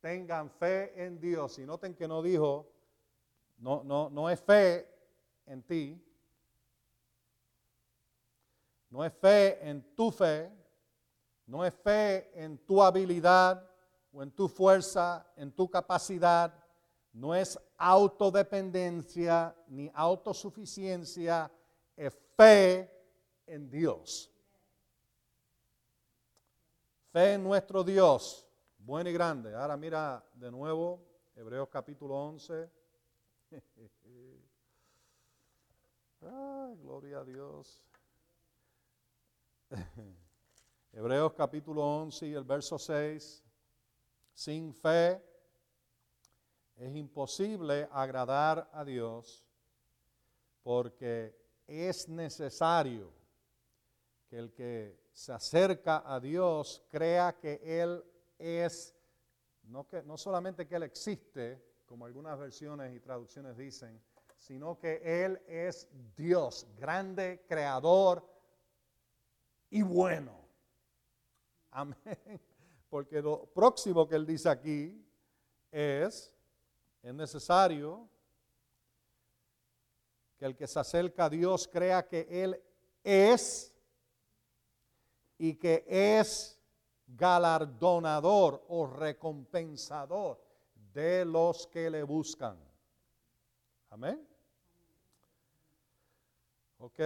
tengan fe en Dios. Y noten que no dijo, no, no, no es fe en ti, no es fe en tu fe, no es fe en tu habilidad o en tu fuerza, en tu capacidad, no es autodependencia ni autosuficiencia, es fe en Dios. Fe en nuestro Dios, bueno y grande. Ahora mira de nuevo Hebreos capítulo 11. Ay, gloria a Dios. Hebreos capítulo 11 y el verso 6. Sin fe es imposible agradar a Dios porque es necesario que el que se acerca a Dios crea que Él es, no, que, no solamente que Él existe, como algunas versiones y traducciones dicen, sino que Él es Dios, grande, creador y bueno. Amén. Porque lo próximo que Él dice aquí es es necesario que el que se acerca a Dios crea que Él es y que es galardonador o recompensador de los que le buscan. Amén. Ok.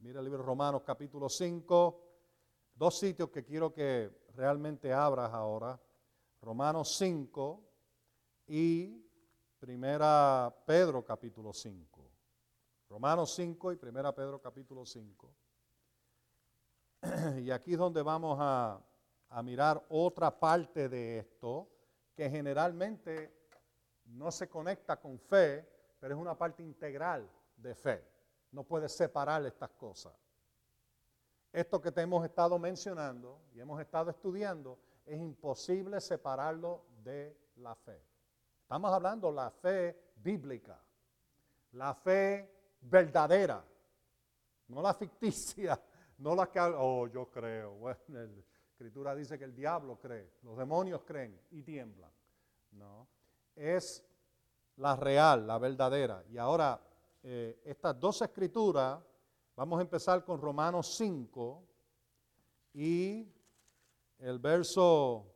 Mira el libro de Romanos capítulo 5. Dos sitios que quiero que realmente abras ahora. Romanos 5 y Primera Pedro capítulo 5. Romanos 5 y Primera Pedro capítulo 5. Y aquí es donde vamos a, mirar otra parte de esto que generalmente no se conecta con fe, pero es una parte integral de fe. No puedes separar estas cosas. Esto que te hemos estado mencionando y hemos estado estudiando es imposible separarlo de la fe. Estamos hablando de la fe bíblica, la fe verdadera, no la ficticia, no la que, oh, yo creo. Bueno, la escritura dice que el diablo cree, los demonios creen y tiemblan. No, es la real, la verdadera. Y ahora, eh, estas dos escrituras, vamos a empezar con Romanos 5 y el verso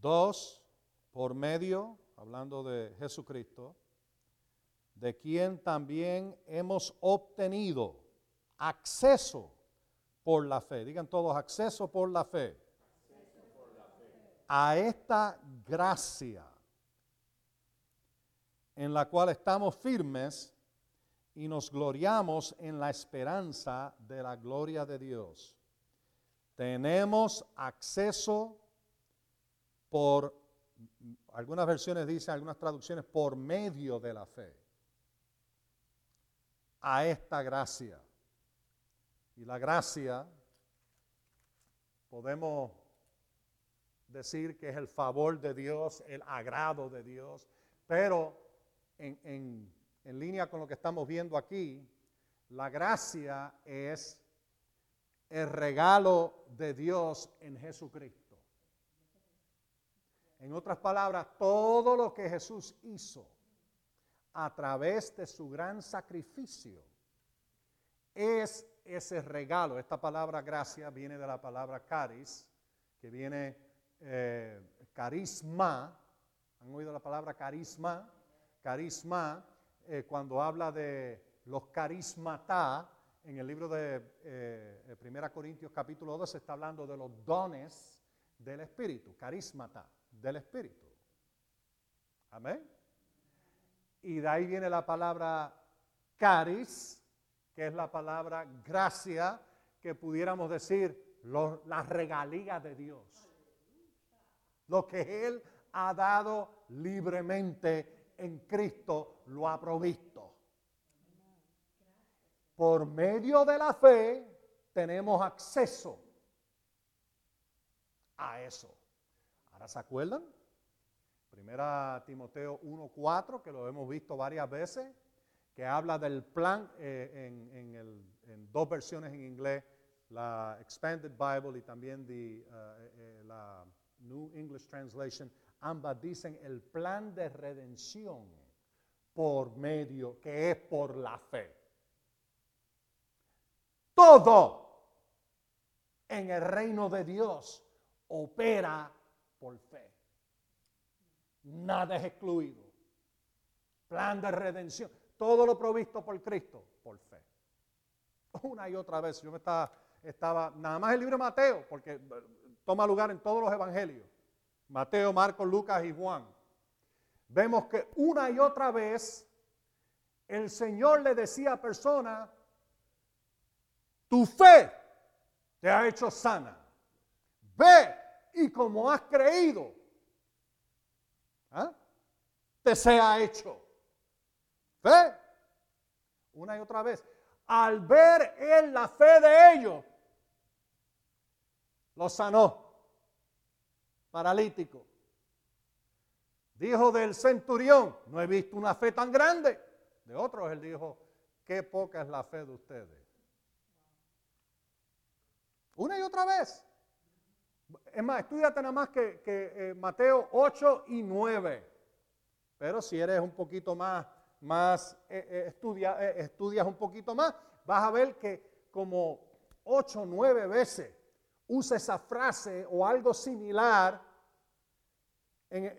2, por medio, hablando de Jesucristo, de quien también hemos obtenido acceso por la fe. Digan todos, acceso por la fe. A esta gracia en la cual estamos firmes y nos gloriamos en la esperanza de la gloria de Dios. Tenemos acceso por, algunas versiones dicen, algunas traducciones, por medio de la fe a esta gracia. Y la gracia, podemos decir que es el favor de Dios, el agrado de Dios, pero en, en, en línea con lo que estamos viendo aquí, la gracia es el regalo de Dios en Jesucristo. En otras palabras, todo lo que Jesús hizo a través de su gran sacrificio es ese regalo. Esta palabra gracia viene de la palabra caris, que viene eh, carisma. ¿Han oído la palabra carisma? Carisma, eh, cuando habla de los carismata, en el libro de eh, 1 Corintios capítulo 2 se está hablando de los dones del Espíritu, carismata del Espíritu. Amén. Y de ahí viene la palabra caris, que es la palabra gracia, que pudiéramos decir las regalías de Dios. Lo que Él ha dado libremente en Cristo lo ha provisto. Por medio de la fe tenemos acceso a eso. ¿Ahora se acuerdan? Primera Timoteo 1.4, que lo hemos visto varias veces, que habla del plan eh, en, dos versiones en inglés. la Expanded Bible y también uh, eh, la New English Translation, ambas dicen el plan de redención por medio, que es por la fe. Todo en el reino de Dios opera por fe. Nada es excluido. Plan de redención. Todo lo provisto por Cristo, por fe. Una y otra vez. Yo me estaba, estaba, nada más el libro de Mateo, porque toma lugar en todos los evangelios. Mateo, Marcos, Lucas y Juan. Vemos que una y otra vez el Señor le decía a personas, tu fe te ha hecho sana. Ve y como has creído, ¿ah? te sea hecho. Fe. Una y otra vez. Al ver él la fe de ellos, lo sanó. Paralítico. Dijo del centurión, no he visto una fe tan grande. De otros él dijo, qué poca es la fe de ustedes. Una y otra vez. Es más, estudiate nada más que, eh, Mateo 8 y 9. Pero si eres un poquito más, más eh, eh, estudia, estudias un poquito más, vas a ver que como 8 o 9 veces usa esa frase o algo similar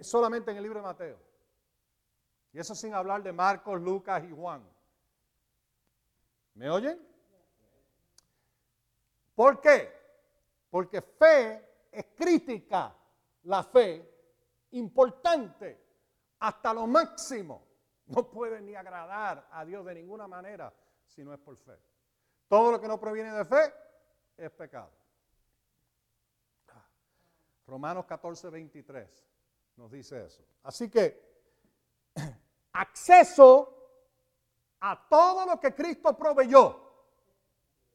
solamente en el libro de Mateo. Y eso sin hablar de Marcos, Lucas y Juan. ¿Me oyen? ¿Por qué? Porque fe es crítica, la fe, importante, hasta lo máximo. No puede ni agradar a Dios de ninguna manera si no es por fe. Todo lo que no proviene de fe es pecado. Romanos 14, 23 nos dice eso. Así que acceso a todo lo que Cristo proveyó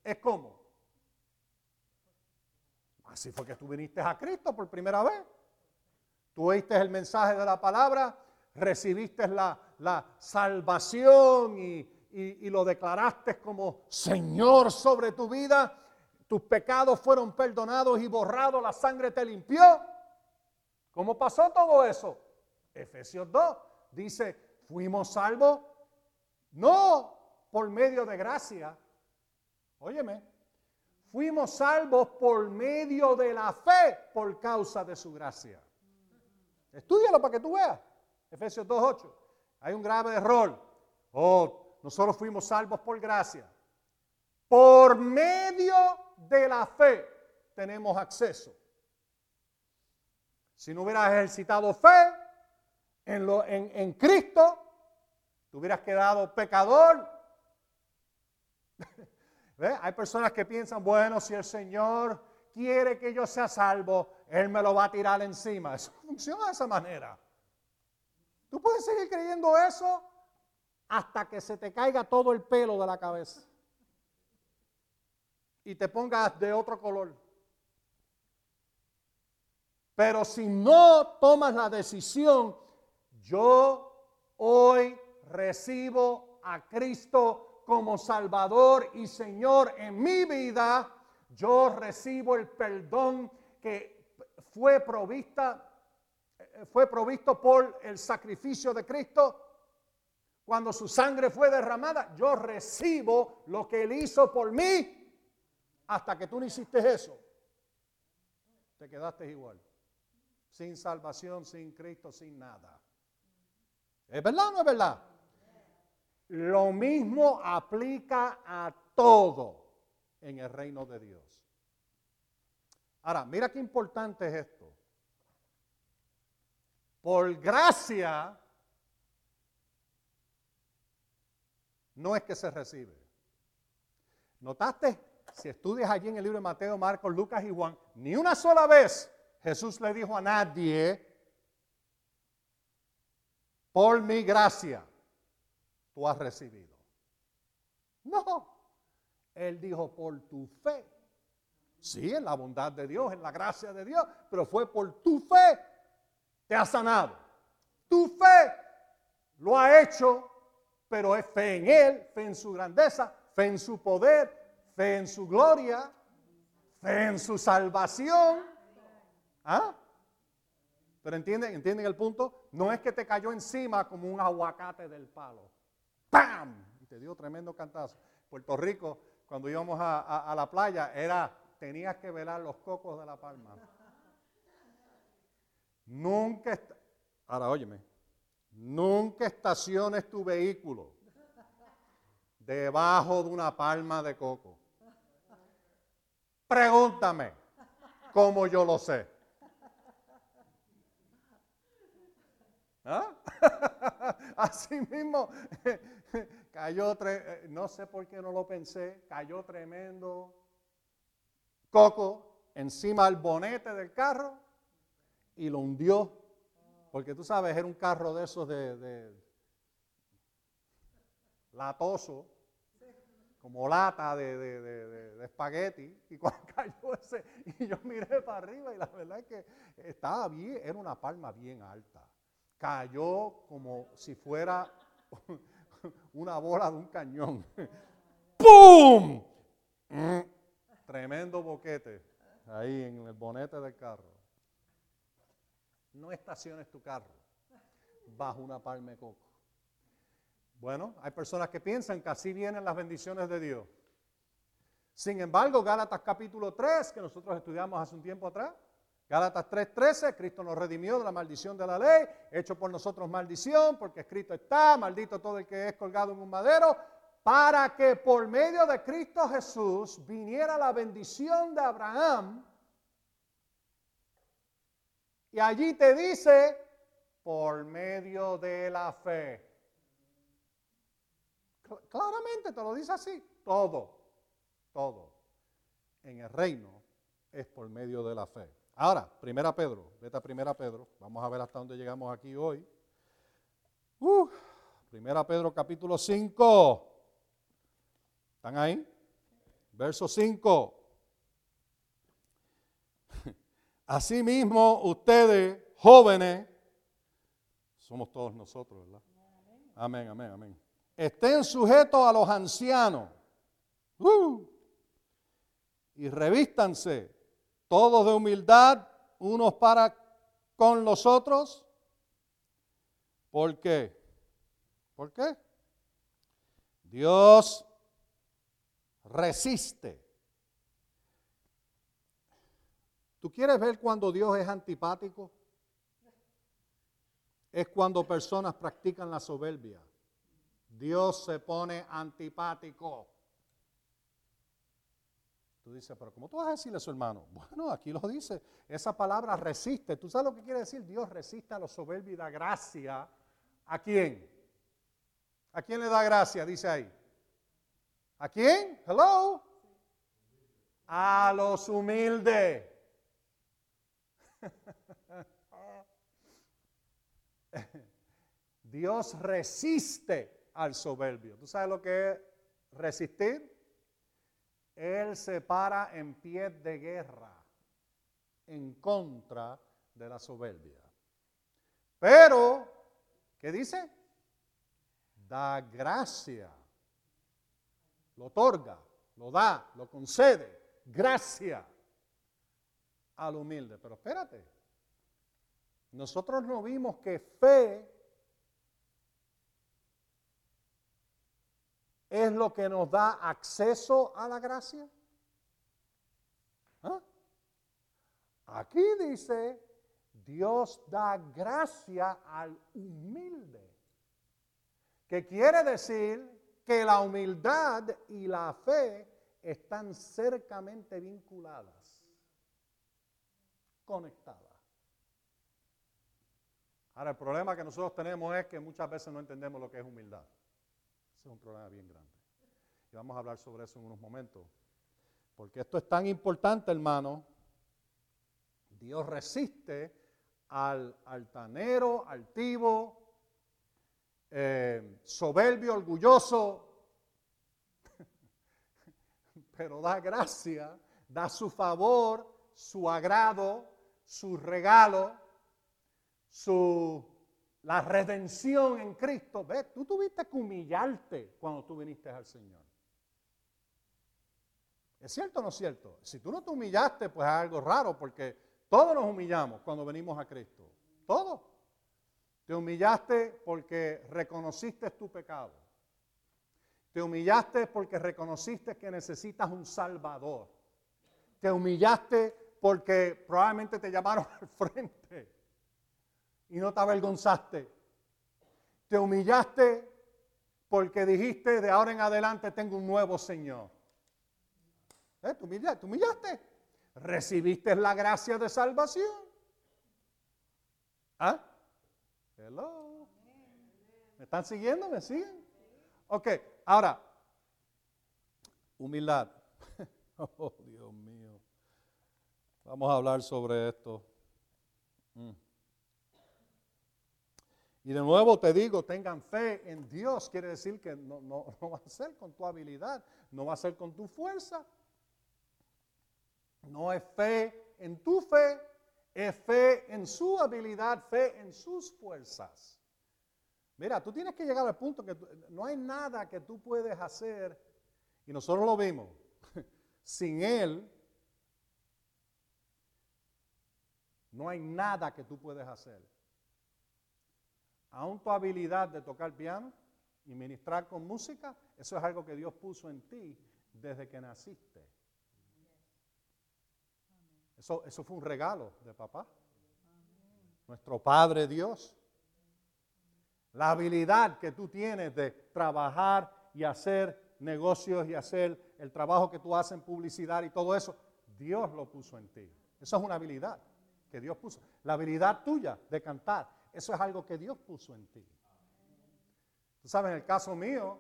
es como Así fue que tú viniste a Cristo por primera vez. Tú oíste el mensaje de la palabra, recibiste la, salvación y, y lo declaraste como Señor sobre tu vida. Tus pecados fueron perdonados y borrados, la sangre te limpió. ¿Cómo pasó todo eso? Efesios 2 dice, fuimos salvos no por medio de gracia. Óyeme, fuimos salvos por medio de la fe por causa de su gracia. Estudialo para que tú veas. Efesios 2.8. Hay un grave error. Oh, nosotros fuimos salvos por gracia. Por medio de la fe tenemos acceso. Si no hubieras ejercitado fe en, en Cristo, te hubieras quedado pecador. Hay personas que piensan, bueno, si el Señor quiere que yo sea salvo, Él me lo va a tirar encima. Eso funciona de esa manera. Tú puedes seguir creyendo eso hasta que se te caiga todo el pelo de la cabeza y te pongas de otro color. Pero si no tomas la decisión, yo hoy recibo a Cristo como Salvador y Señor en mi vida, yo recibo el perdón que fue provista fue provisto por el sacrificio de Cristo. Cuando su sangre fue derramada, yo recibo lo que él hizo por mí. Hasta que tú no hiciste eso, te quedaste igual. Sin salvación, sin Cristo, sin nada. ¿Es verdad o no es verdad? Lo mismo aplica a todo en el reino de Dios. Ahora, mira qué importante es esto. Por gracia no es que se recibe. ¿Notaste? Si estudias allí en el libro de Mateo, Marcos, Lucas y Juan, ni una sola vez Jesús le dijo a nadie, por mi gracia has recibido. No, él dijo por tu fe. Sí, en la bondad de Dios, en la gracia de Dios, pero fue por tu fe. Te ha sanado. Tu fe lo ha hecho, pero es fe en Él, fe en su grandeza, fe en su poder, fe en su gloria. fe en su salvación. ¿Ah? Pero entienden, entienden el punto. No es que te cayó encima como un aguacate del palo. ¡Pam! Y te dio tremendo cantazo. Puerto Rico, cuando íbamos a, la playa, era, tenías que velar los cocos de la palma. Nunca, ahora óyeme, nunca estaciones tu vehículo debajo de una palma de coco. Pregúntame cómo yo lo sé. ¿Ah? Así mismo, cayó, eh, no sé por qué no lo pensé, cayó tremendo coco encima del bonete del carro y lo hundió. Porque tú sabes, era un carro de esos de, de latoso, como lata de, de, espagueti. Y cuando cayó ese, y yo miré para arriba y la verdad es que estaba bien, era una palma bien alta. Cayó como si fuera una bola de un cañón. ¡Pum! Mm, tremendo boquete ahí en el bonete del carro. No estaciones tu carro bajo una palma de coco. Bueno, hay personas que piensan que así vienen las bendiciones de Dios. Sin embargo, Gálatas capítulo 3, que nosotros estudiamos hace un tiempo atrás, Gálatas 3:13, Cristo nos redimió de la maldición de la ley, hecho por nosotros maldición, porque escrito está, maldito todo el que es colgado en un madero, para que por medio de Cristo Jesús viniera la bendición de Abraham y allí te dice, por medio de la fe. Claramente te lo dice así. Todo, todo en el reino es por medio de la fe. Ahora, primera Pedro, vete a primera Pedro. Vamos a ver hasta dónde llegamos aquí hoy. Uh, primera Pedro capítulo 5. ¿Están ahí? Verso 5. Asimismo, ustedes, jóvenes, somos todos nosotros, ¿verdad? Amén, amén, amén. Estén sujetos a los ancianos. Uh, y revístanse todos de humildad, unos para con los otros. ¿Por qué? ¿Por qué? Dios resiste ¿Tú quieres ver cuando Dios es antipático? Es cuando personas practican la soberbia. Dios se pone antipático. Tú dices, pero ¿cómo tú vas a decirle a su hermano? Bueno, aquí lo dice. Esa palabra resiste. ¿Tú sabes lo que quiere decir? Dios resiste a los soberbios y da gracia. ¿A quién? ¿A quién le da gracia? Dice ahí. ¿A quién? Hello. A los humildes. Dios resiste al soberbio. ¿Tú sabes lo que es resistir? Él se para en pie de guerra en contra de la soberbia. Pero, ¿qué dice? Da gracia. Lo otorga, lo da, lo concede. Gracia al humilde. Pero espérate, nosotros no vimos que fe es lo que nos da acceso a la gracia. ¿Ah? Aquí dice, Dios da gracia al humilde, que quiere decir que la humildad y la fe están cercamente vinculadas conectada. Ahora, el problema que nosotros tenemos es que muchas veces no entendemos lo que es humildad. Ese es un problema bien grande. Y vamos a hablar sobre eso en unos momentos. Porque esto es tan importante, hermano. Dios resiste al altanero, altivo, eh, soberbio, orgulloso, pero da gracia, da su favor, su agrado su regalo, su, la redención en Cristo. Ve, tú tuviste que humillarte cuando tú viniste al Señor. ¿Es cierto o no es cierto? Si tú no te humillaste, pues es algo raro porque todos nos humillamos cuando venimos a Cristo. Todos. Te humillaste porque reconociste tu pecado. Te humillaste porque reconociste que necesitas un Salvador. Te humillaste porque probablemente te llamaron al frente y no te avergonzaste. Te humillaste porque dijiste de ahora en adelante tengo un nuevo Señor. ¿Eh? ¿Te, humillaste? ¿Te humillaste? ¿Recibiste la gracia de salvación? ¿Ah? Hello. ¿Me están siguiendo? ¿Me siguen? Ok, ahora, humildad. Oh, Dios mío. Vamos a hablar sobre esto. Mm. Y de nuevo te digo, tengan fe en Dios. Quiere decir que no, no, va a ser con tu habilidad, no va a ser con tu fuerza. No es fe en tu fe, es fe en su habilidad, fe en sus fuerzas. Mira, tú tienes que llegar al punto que no hay nada que tú puedes hacer, y nosotros lo vimos, sin Él, no hay nada que tú puedes hacer aún tu habilidad de tocar piano y ministrar con música, eso es algo que Dios puso en ti desde que naciste. Eso, eso fue un regalo de papá. Nuestro Padre Dios. La habilidad que tú tienes de trabajar y hacer negocios y hacer el trabajo que tú haces en publicidad y todo eso, Dios lo puso en ti. Eso es una habilidad que Dios puso. La habilidad tuya de cantar, eso es algo que Dios puso en ti. Tú sabes, en el caso mío,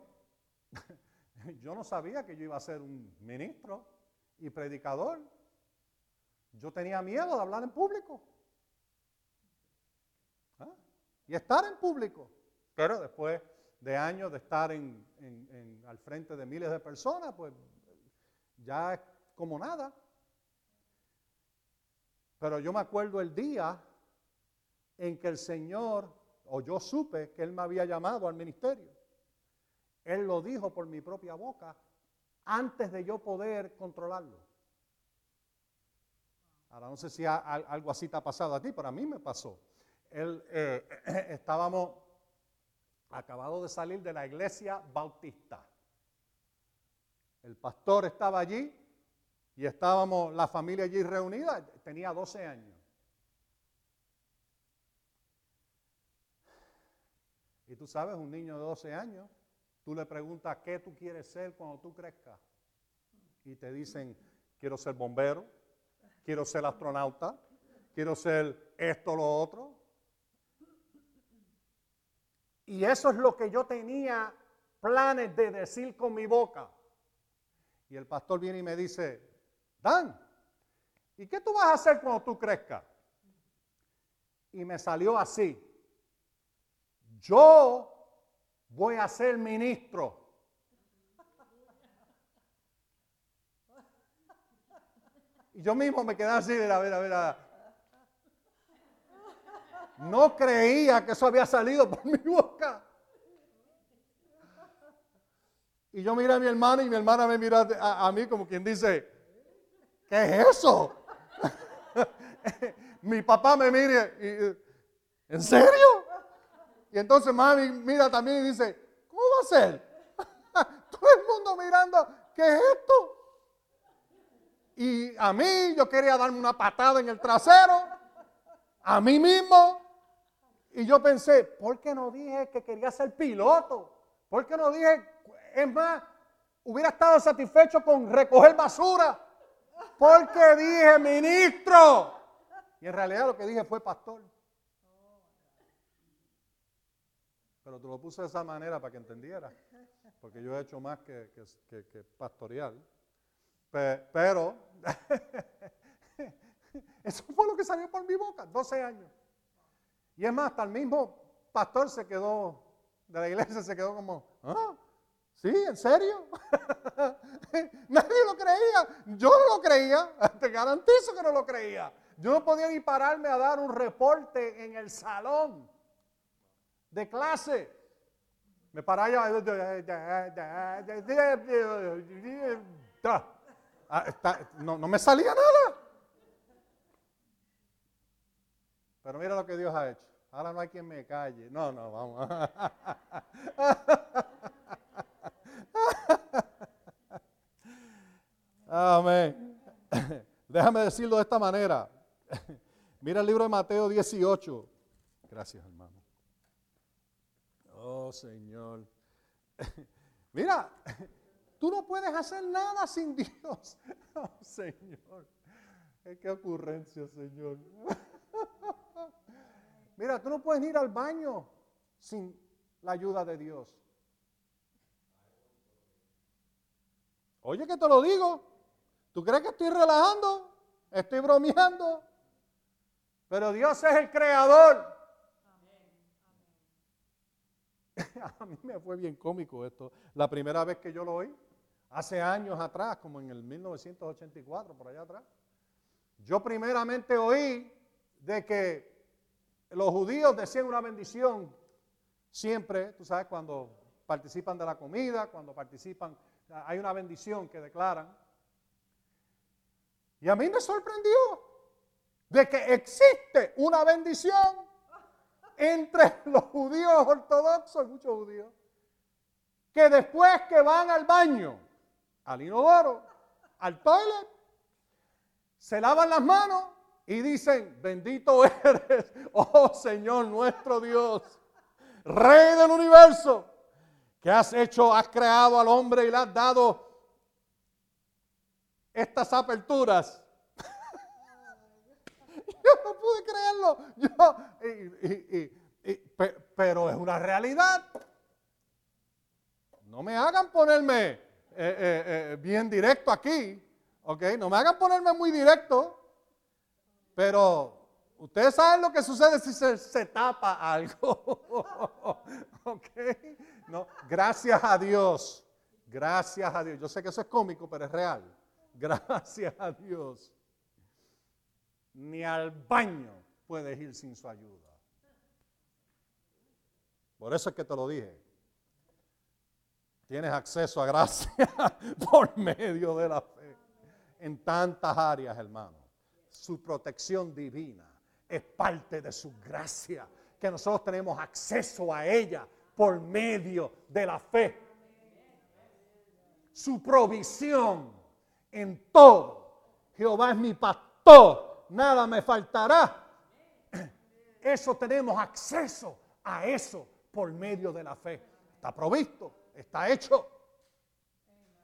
yo no sabía que yo iba a ser un ministro y predicador. Yo tenía miedo de hablar en público. ¿Ah? Y estar en público. Pero después de años de estar al frente de miles de personas, pues ya es como nada. Pero yo me acuerdo el día en que el Señor, o yo supe que Él me había llamado al ministerio. Él lo dijo por mi propia boca antes de yo poder controlarlo. Ahora no sé si algo así te ha pasado a ti, pero a mí me pasó. Él, eh, estábamos acabados de salir de la iglesia bautista. El pastor estaba allí y estábamos la familia allí reunida, tenía 12 años. Y tú sabes, un niño de 12 años, tú le preguntas qué tú quieres ser cuando tú crezcas. Y te dicen, quiero ser bombero, quiero ser astronauta, quiero ser esto, lo otro. Y eso es lo que yo tenía planes de decir con mi boca. Y el pastor viene y me dice, Dan, ¿y qué tú vas a hacer cuando tú crezcas? Y me salió así yo voy a ser ministro. Y yo mismo me quedé así, a ver, a ver, No creía que eso había salido por mi boca. Y yo miré a mi hermana y mi hermana me mira a, mí como quien dice, ¿qué es eso? mi papá me mire y, ¿en serio? Y entonces mami mira también y dice, ¿cómo va a ser? Todo el mundo mirando, ¿qué es esto? Y a mí yo quería darme una patada en el trasero, a mí mismo. Y yo pensé, ¿por qué no dije que quería ser piloto? ¿Por qué no dije, es más, hubiera estado satisfecho con recoger basura? Porque dije ministro. Y en realidad lo que dije fue pastor. Pero te lo puse de esa manera para que entendiera, porque yo he hecho más que, que, pastoreal. pero eso fue lo que salió por mi boca, 12 años. Y es más, hasta el mismo pastor se quedó, de la iglesia se quedó como, ¿ah? ¿Sí? ¿En serio? Nadie lo creía. Yo no lo creía. Te garantizo que no lo creía. Yo no podía ni pararme a dar un reporte en el salón de clase. Me paraba Ah, no, no me salía nada. Pero mira lo que Dios ha hecho. Ahora no hay quien me calle. No, no, vamos. Amén. Déjame decirlo de esta manera. Mira el libro de Mateo 18. Gracias, hermano. Oh, Señor. Mira, tú no puedes hacer nada sin Dios. Oh, Señor. Qué ocurrencia, Señor. Mira, tú no puedes ir al baño sin la ayuda de Dios. Oye que te lo digo. ¿Tú crees que estoy relajando? Estoy bromeando. Pero Dios es el creador. A mí me fue bien cómico esto. La primera vez que yo lo oí, hace años atrás, como en el 1984, por allá atrás. Yo primeramente oí de que los judíos decían una bendición siempre, tú sabes, cuando participan de la comida, cuando participan, hay una bendición que declaran. Y a mí me sorprendió de que existe una bendición entre los judíos ortodoxos, muchos judíos, que después que van al baño, al inodoro, al toilet, se lavan las manos y dicen, bendito eres, oh Señor nuestro Dios, Rey del universo, que has hecho, has creado al hombre y le has dado estas aperturas. Yo no pude creerlo. pero es una realidad. No me hagan ponerme eh, eh, eh, bien directo aquí. ¿Ok? No me hagan ponerme muy directo. Pero ustedes saben lo que sucede si se, tapa algo. ¿Ok? No, gracias a Dios. Gracias a Dios. Yo sé que eso es cómico, pero es real. Gracias a Dios. Ni al baño puedes ir sin su ayuda. Por eso es que te lo dije. Tienes acceso a gracia por medio de la fe en tantas áreas, hermano su protección divina, es parte de su gracia, que nosotros tenemos acceso a ella por medio de la fe. Su provisión en todo. Jehová es mi pastor, nada me faltará. Eso tenemos acceso a eso por medio de la fe. Está provisto, está hecho.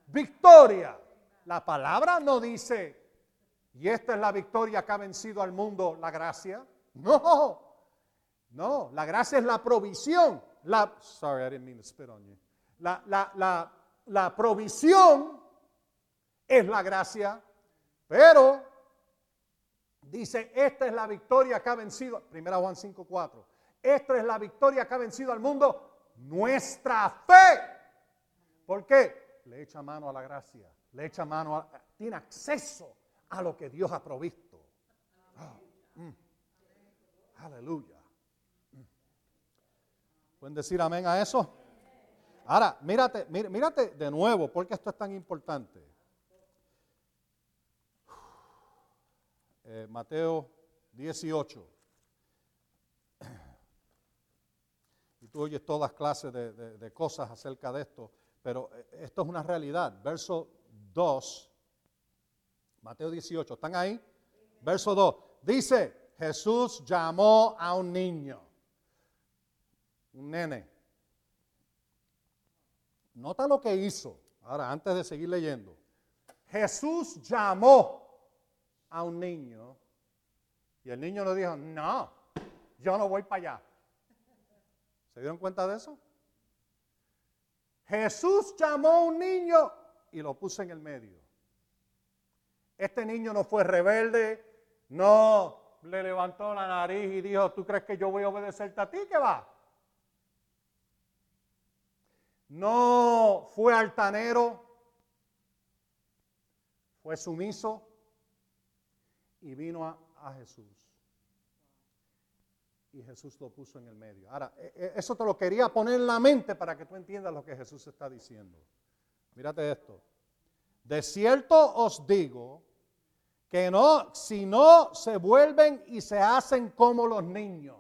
Victoria. La palabra no dice y esta es la victoria que ha vencido al mundo, la gracia. No, no, la gracia es la provisión. La, sorry, I didn't mean to spit on you. La, la, la, la provisión es la gracia, pero dice, esta es la victoria que ha vencido, primera Juan 5.4, esta es la victoria que ha vencido al mundo, nuestra fe. ¿Por qué? Le echa mano a la gracia, le echa mano a, tiene acceso a lo que Dios ha provisto. Ah, mm. Aleluya. Mm. ¿Pueden decir amén a eso? Ahora, mírate, mírate de nuevo, porque esto es tan importante. Eh, Mateo 18. Y tú oyes todas clases de, de cosas acerca de esto, pero eh, esto es una realidad. Verso 2 Mateo 18, ¿están ahí? Verso 2. Dice, Jesús llamó a un niño, un nene. Nota lo que hizo. Ahora, antes de seguir leyendo. Jesús llamó a un niño y el niño le dijo, no, yo no voy para allá. ¿Se dieron cuenta de eso? Jesús llamó a un niño y lo puso en el medio. Este niño no fue rebelde, no le levantó la nariz y dijo, ¿tú crees que yo voy a obedecerte a ti? ¿Qué va? No fue altanero, fue sumiso y vino a, a Jesús. Y Jesús lo puso en el medio. Ahora, e, e, eso te lo quería poner en la mente para que tú entiendas lo que Jesús está diciendo. Mírate esto. De cierto os digo que no, si no se vuelven y se hacen como los niños.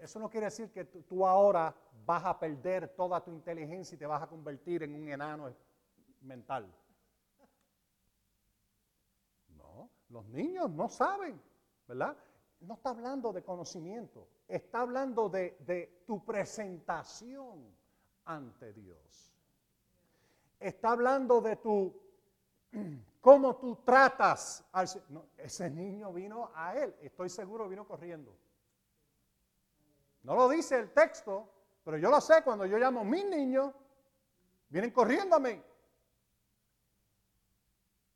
Eso no quiere decir que tú ahora vas a perder toda tu inteligencia y te vas a convertir en un enano mental. No, los niños no saben, ¿verdad? No está hablando de conocimiento, está hablando de, tu presentación ante Dios. Está hablando de tu, cómo tú tratas al... ese niño vino a él, estoy seguro vino corriendo. No lo dice el texto, pero yo lo sé cuando yo llamo a mis niños, vienen corriendo a mí.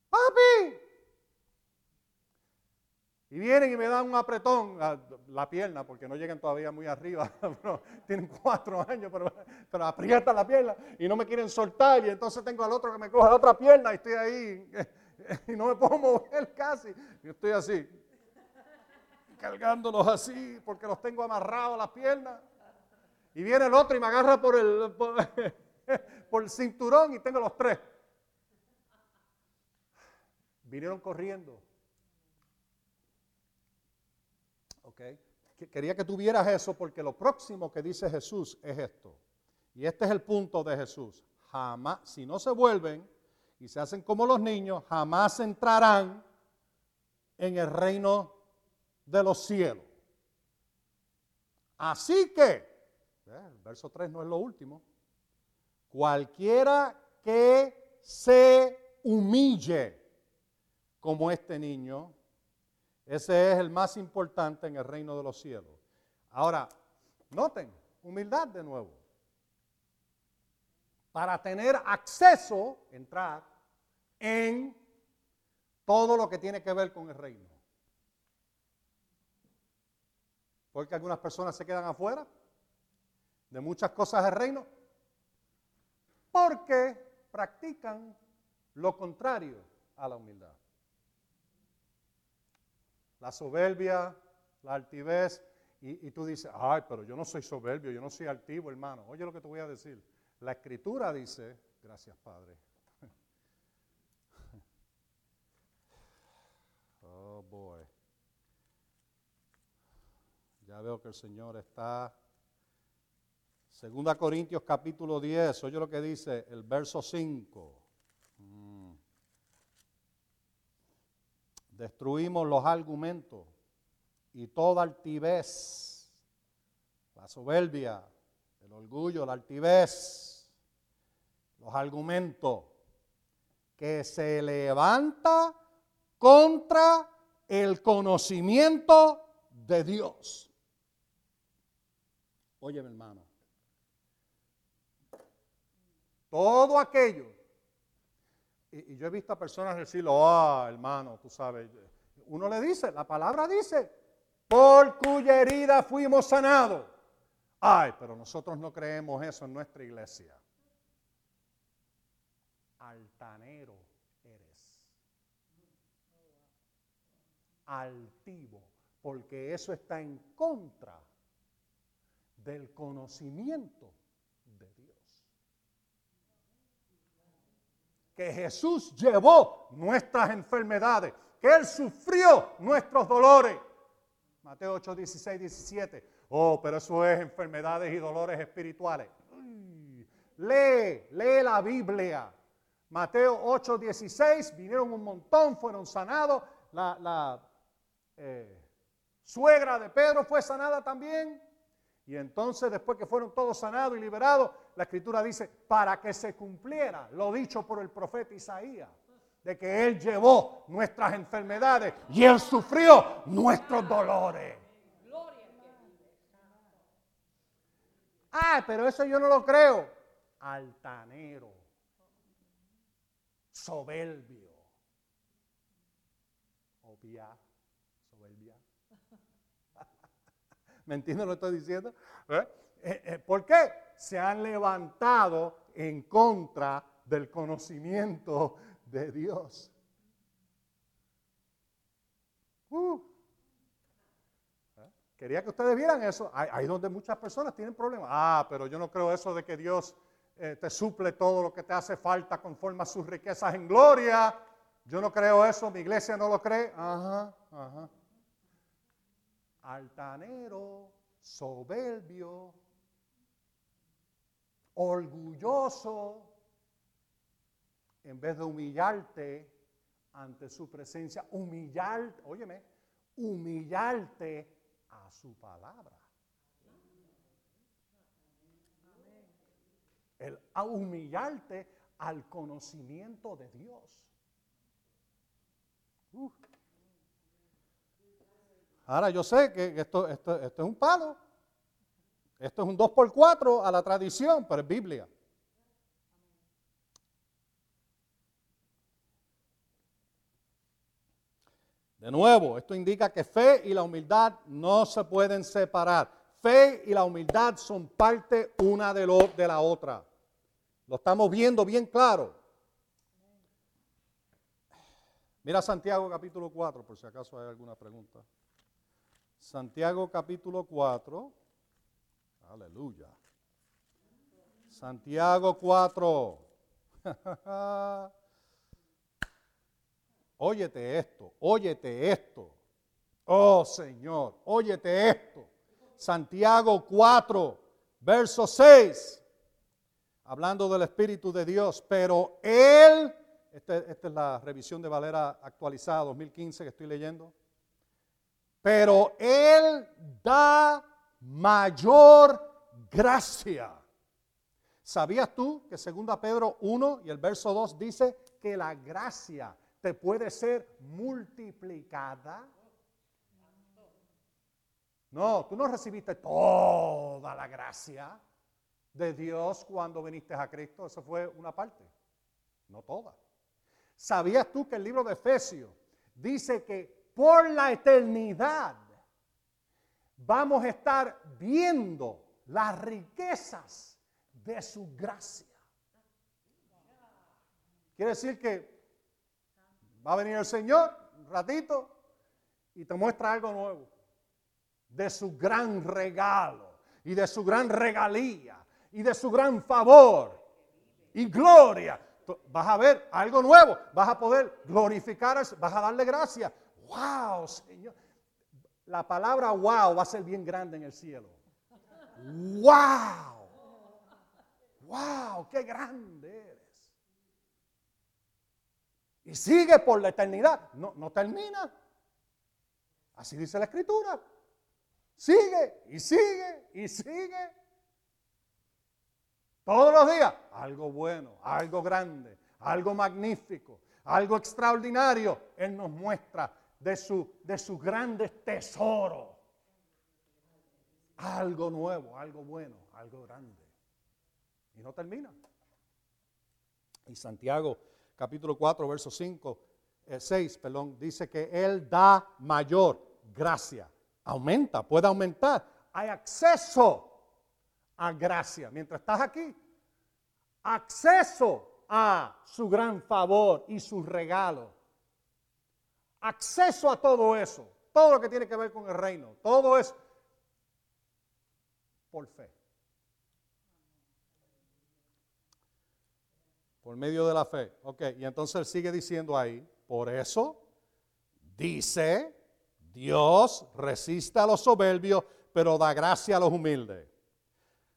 ¡Papi! Y vienen y me dan un apretón, la, pierna, porque no llegan todavía muy arriba, tienen cuatro años, pero, pero aprietan la pierna y no me quieren soltar. Y entonces tengo al otro que me coge la otra pierna y estoy ahí y no me puedo mover casi. Y estoy así, cargándolos así, porque los tengo amarrados a las piernas. Y viene el otro y me agarra por el, por, el cinturón y tengo los tres. Vinieron corriendo. ¿Ok? Quería que tuvieras eso porque lo próximo que dice Jesús es esto. Y este es el punto de Jesús. Jamás, si no se vuelven y se hacen como los niños, jamás entrarán en el reino de los cielos. Así que el verso 3 no es lo último. Cualquiera que se humille como este niño, ese es el más importante en el reino de los cielos. Ahora, noten, humildad de nuevo. Para tener acceso, entrar en todo lo que tiene que ver con el reino. Porque algunas personas se quedan afuera de muchas cosas del reino porque practican lo contrario a la humildad. La soberbia, la altivez, y, tú dices, ay, pero yo no soy soberbio, yo no soy altivo, hermano. Oye lo que te voy a decir. La escritura dice, gracias Padre. oh boy. Ya veo que el Señor está Segunda Corintios capítulo 10, oye lo que dice el verso 5. Destruimos los argumentos y toda altivez, la soberbia, el orgullo, la altivez, los argumentos que se levanta contra el conocimiento de Dios. Oye, mi hermano, todo aquello. Y, yo he visto a personas decirlo, ah, hermano, tú sabes. Uno le dice, la palabra dice, por cuya herida fuimos sanados. Ay, pero nosotros no creemos eso en nuestra iglesia. Altanero eres. Altivo, porque eso está en contra del conocimiento que Jesús llevó nuestras enfermedades, que Él sufrió nuestros dolores. Mateo 8, 16, 17. Oh, pero eso es enfermedades y dolores espirituales. Lee, lee la Biblia. Mateo 8, 16, vinieron un montón, fueron sanados. La, eh, suegra de Pedro fue sanada también. Y entonces, después que fueron todos sanados y liberados, la escritura dice, para que se cumpliera lo dicho por el profeta Isaías, de que Él llevó nuestras enfermedades y Él sufrió nuestros dolores. Ah, pero eso yo no lo creo. Altanero, soberbio, obvia, soberbia. ¿Me entiendes lo que estoy diciendo? ¿Eh? Eh, eh, ¿Por qué? Se han levantado en contra del conocimiento de Dios. Uh. Quería que ustedes vieran eso. Ahí donde muchas personas tienen problemas. Ah, pero yo no creo eso de que Dios te suple todo lo que te hace falta conforme a sus riquezas en gloria. Yo no creo eso, mi iglesia no lo cree. Ajá, ajá. Altanero, soberbio, orgulloso, en vez de humillarte ante su presencia, humillarte, óyeme, humillarte a su palabra. El humillarte al conocimiento de Dios. Ahora yo sé que esto, es un palo. Esto es un 2 por 4 a la tradición, pero es Biblia. De nuevo, esto indica que fe y la humildad no se pueden separar. Fe y la humildad son parte una de, de la otra. Lo estamos viendo bien claro. Mira Santiago capítulo 4, por si acaso hay alguna pregunta. Santiago capítulo 4. Aleluya. Santiago 4. óyete esto, óyete esto. Oh Señor, óyete esto. Santiago 4, verso 6. Hablando del Espíritu de Dios, pero Él, este, esta es la revisión de Valera actualizada 2015 que estoy leyendo, pero Él da mayor gracia. ¿Sabías tú que 2 Pedro 1 y el verso 2 dice que la gracia te puede ser multiplicada? No, tú no recibiste toda la gracia de Dios cuando viniste a Cristo. Eso fue una parte, no toda. ¿Sabías tú que el libro de Efesios dice que por la eternidad vamos a estar viendo las riquezas de su gracia. Quiere decir que va a venir el Señor un ratito y te muestra algo nuevo de su gran regalo y de su gran regalía y de su gran favor y gloria. Vas a ver algo nuevo, vas a poder glorificar, vas a darle gracias. ¡Wow, Señor! la palabra wow va a ser bien grande en el cielo. ¡Wow! ¡Wow! ¡Qué grande eres! Y sigue por la eternidad. No, no termina. Así dice la escritura. Sigue y sigue y sigue. Todos los días, algo bueno, algo grande, algo magnífico, algo extraordinario. Él nos muestra de, su, de sus grandes tesoros. Algo nuevo, algo bueno, algo grande. Y no termina. Y Santiago capítulo 4, verso 5, 6, eh, perdón, dice que Él da mayor gracia. Aumenta, puede aumentar. Hay acceso a gracia. Mientras estás aquí, acceso a su gran favor y su regalo acceso a todo eso, todo lo que tiene que ver con el reino, todo es por fe. Por medio de la fe. Ok, y entonces él sigue diciendo ahí, por eso dice, Dios resiste a los soberbios, pero da gracia a los humildes.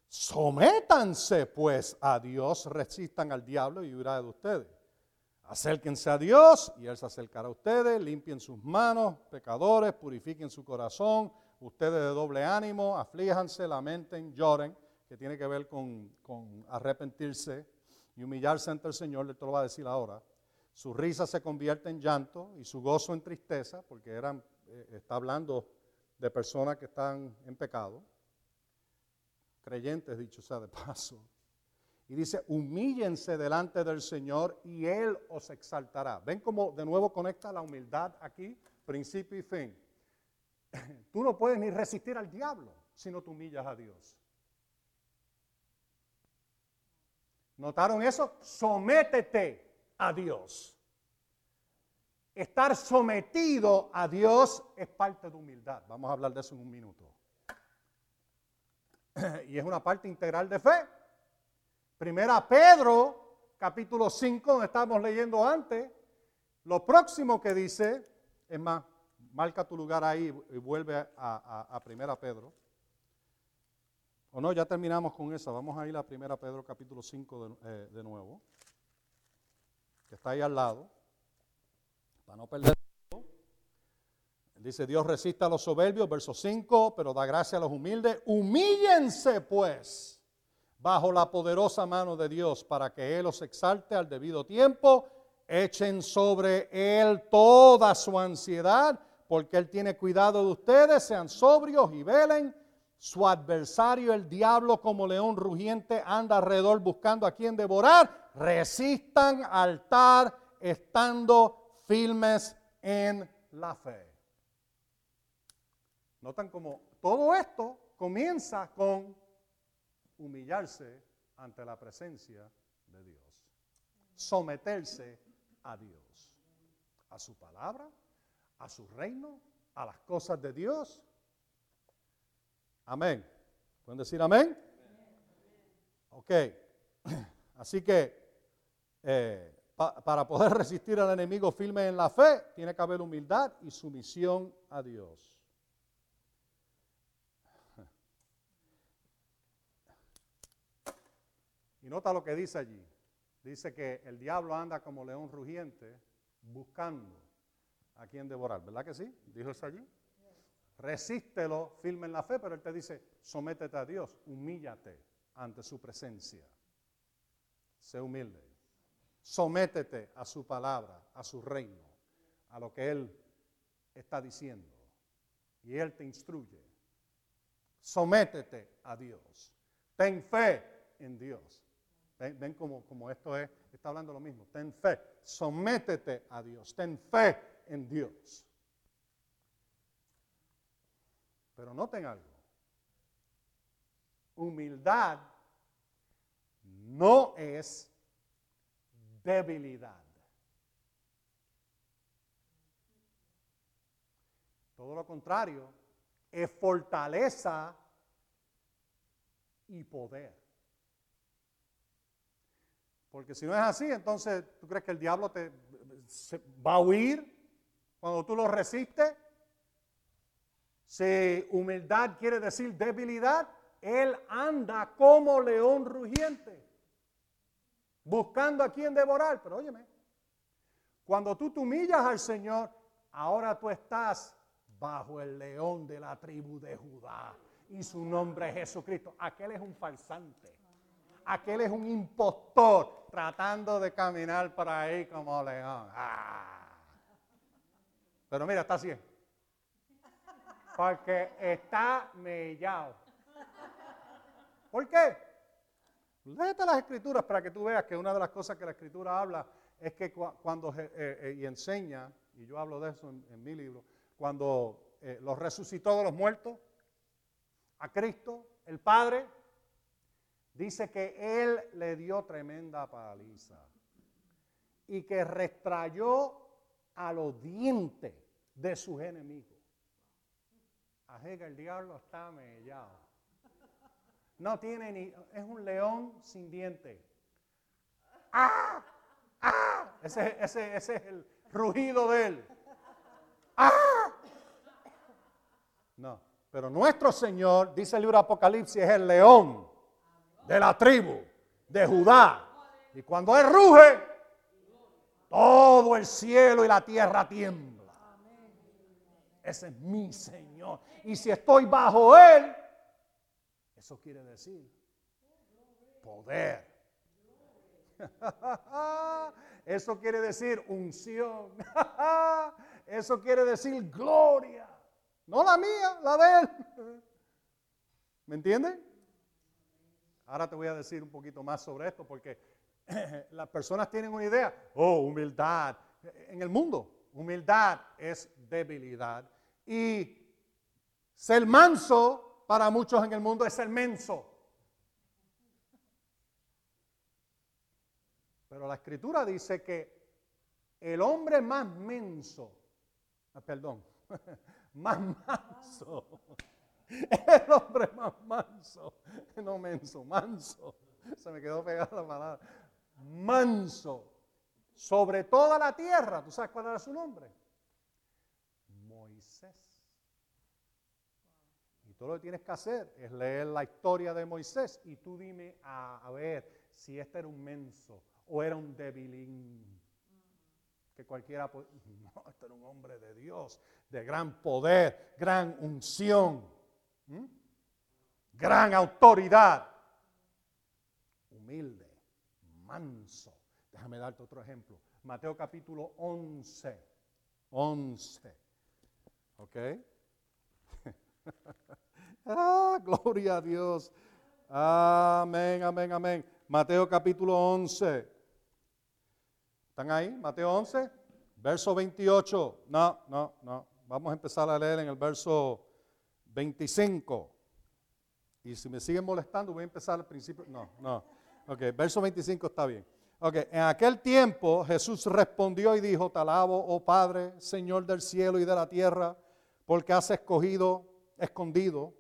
Sométanse pues a Dios, resistan al diablo y huirá de ustedes. Acérquense a Dios y Él se acercará a ustedes. Limpien sus manos, pecadores, purifiquen su corazón. Ustedes de doble ánimo, aflíjanse, lamenten, lloren, que tiene que ver con, arrepentirse y humillarse ante el Señor. Él te lo va a decir ahora. Su risa se convierte en llanto y su gozo en tristeza, porque eh, está hablando de personas que están en pecado. Creyentes, dicho sea de paso. Y dice, humíllense delante del Señor y Él os exaltará. ¿Ven cómo de nuevo conecta la humildad aquí? Principio y fin. Tú no puedes ni resistir al diablo si no te humillas a Dios. ¿Notaron eso? Sométete a Dios. Estar sometido a Dios es parte de humildad. Vamos a hablar de eso en un minuto. Y es una parte integral de fe. Primera Pedro, capítulo 5, donde estábamos leyendo antes, lo próximo que dice, es más, marca tu lugar ahí y vuelve a, Primera Pedro. O no, ya terminamos con esa. Vamos a ir a Primera Pedro capítulo 5 de, eh, de nuevo, que está ahí al lado, para no perder. Dice, Dios resiste a los soberbios, verso 5, pero da gracia a los humildes. Humíllense pues bajo la poderosa mano de Dios para que Él los exalte al debido tiempo. Echen sobre Él toda su ansiedad, porque Él tiene cuidado de ustedes. Sean sobrios y velen. Su adversario, el diablo, como león rugiente, anda alrededor buscando a quien devorar. Resistan al altar estando firmes en la fe. Notan como todo esto comienza con humillarse ante la presencia de Dios, someterse a Dios, a su palabra, a su reino, a las cosas de Dios. Amén. ¿Pueden decir amén? Ok. Así que eh, para poder resistir al enemigo firme en la fe, tiene que haber humildad y sumisión a Dios. Y nota lo que dice allí. Dice que el diablo anda como león rugiente buscando a quien devorar. ¿Verdad que sí? Dijo eso allí. Resístelo, firme en la fe, pero él te dice, sométete a Dios, humíllate ante su presencia. Sé humilde. Sométete a su palabra, a su reino, a lo que Él está diciendo. Y Él te instruye. Sométete a Dios. Ten fe en Dios. Ven, como, como, esto es, está hablando lo mismo. Ten fe, sométete a Dios, ten fe en Dios. Pero noten algo. Humildad no es debilidad. Todo lo contrario, es fortaleza y poder. Porque si no es así, entonces tú crees que el diablo te va a huir cuando tú lo resistes. Si humildad quiere decir debilidad, él anda como león rugiente, buscando a quien devorar. Pero óyeme, cuando tú te humillas al Señor, ahora tú estás bajo el león de la tribu de Judá y su nombre es Jesucristo. Aquel es un falsante aquel es un impostor tratando de caminar por ahí como león. Ah. Pero mira, está así. Porque está mellado. ¿Por qué? Léete las escrituras para que tú veas que una de las cosas que la escritura habla es que cuando eh, eh, y enseña, y yo hablo de eso en, mi libro, cuando eh, los resucitó de los muertos, a Cristo, el Padre, Dice que él le dio tremenda paliza y que restrayó a los dientes de sus enemigos. Así que el diablo está mellado. No tiene ni, es un león sin dientes. ¡Ah! ¡Ah! Ese, ese, ese es el rugido de él. ¡Ah! No, pero nuestro Señor, dice el libro Apocalipsis, es el león de la tribu de Judá. Y cuando Él ruge, todo el cielo y la tierra tiembla. Ese es mi Señor. Y si estoy bajo Él, eso quiere decir poder. Eso quiere decir unción. Eso quiere decir gloria. No la mía, la de Él. ¿Me entienden? Ahora te voy a decir un poquito más sobre esto porque las personas tienen una idea, oh, humildad. En el mundo, humildad es debilidad. Y ser manso para muchos en el mundo es ser menso. Pero la escritura dice que el hombre más menso, ah, perdón, más manso el hombre más manso, no menso, manso, Se me quedó pegada la palabra. Manso. Sobre toda la tierra. ¿Tú sabes cuál era su nombre? Moisés. Y todo lo que tienes que hacer es leer la historia de Moisés y tú dime a, ver si este era un menso o era un debilín que cualquiera no, este era un hombre de Dios, de gran poder, gran unción, gran autoridad, humilde, manso. Déjame darte otro ejemplo. Mateo capítulo 11. 11. ¿Ok? ah, gloria a Dios. Amén, amén, amén. Mateo capítulo 11. ¿Están ahí? Mateo 11, verso 28. No, no, no. Vamos a empezar a leer en el verso 25. Y si me siguen molestando, voy a empezar al principio. No, no. Ok, verso 25 está bien. Ok, en aquel tiempo Jesús respondió y dijo, te oh Padre, Señor del cielo y de la tierra, porque has escogido, escondido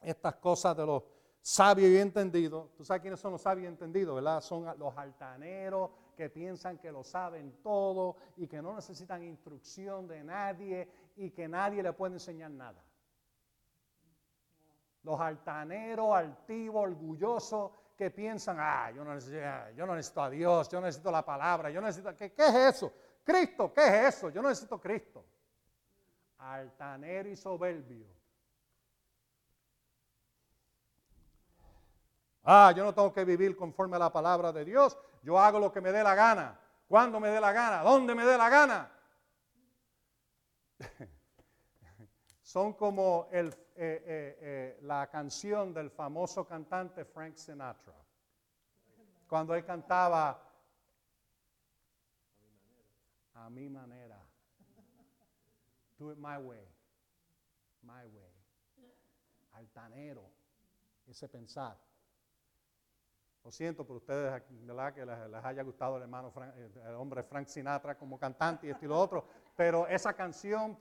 estas cosas de los sabios y entendidos. ¿Tú sabes quiénes son los sabios y entendidos, verdad? Son los altaneros, que piensan que lo saben todo y que no necesitan instrucción de nadie y que nadie le puede enseñar nada. Los altaneros, altivos, orgullosos que piensan, ah, yo no, necesito, necesito a Dios, yo necesito la palabra, yo necesito, ¿qué, ¿qué es eso? Cristo, ¿qué es eso? Yo no necesito Cristo. Altanero y soberbio. Ah, yo no tengo que vivir conforme a la palabra de Dios. Yo hago lo que me dé la gana. Cuando me dé la gana? ¿Dónde me dé la gana? Son como eh, eh, eh, la canción del famoso cantante Frank Sinatra. Cuando él cantaba a mi manera. Do it my way. My way. Altanero. Ese pensar. Lo siento por ustedes, ¿verdad? Que les, haya gustado el hermano, eh, el hombre Frank Sinatra como cantante y esto y lo otro. Pero esa canción,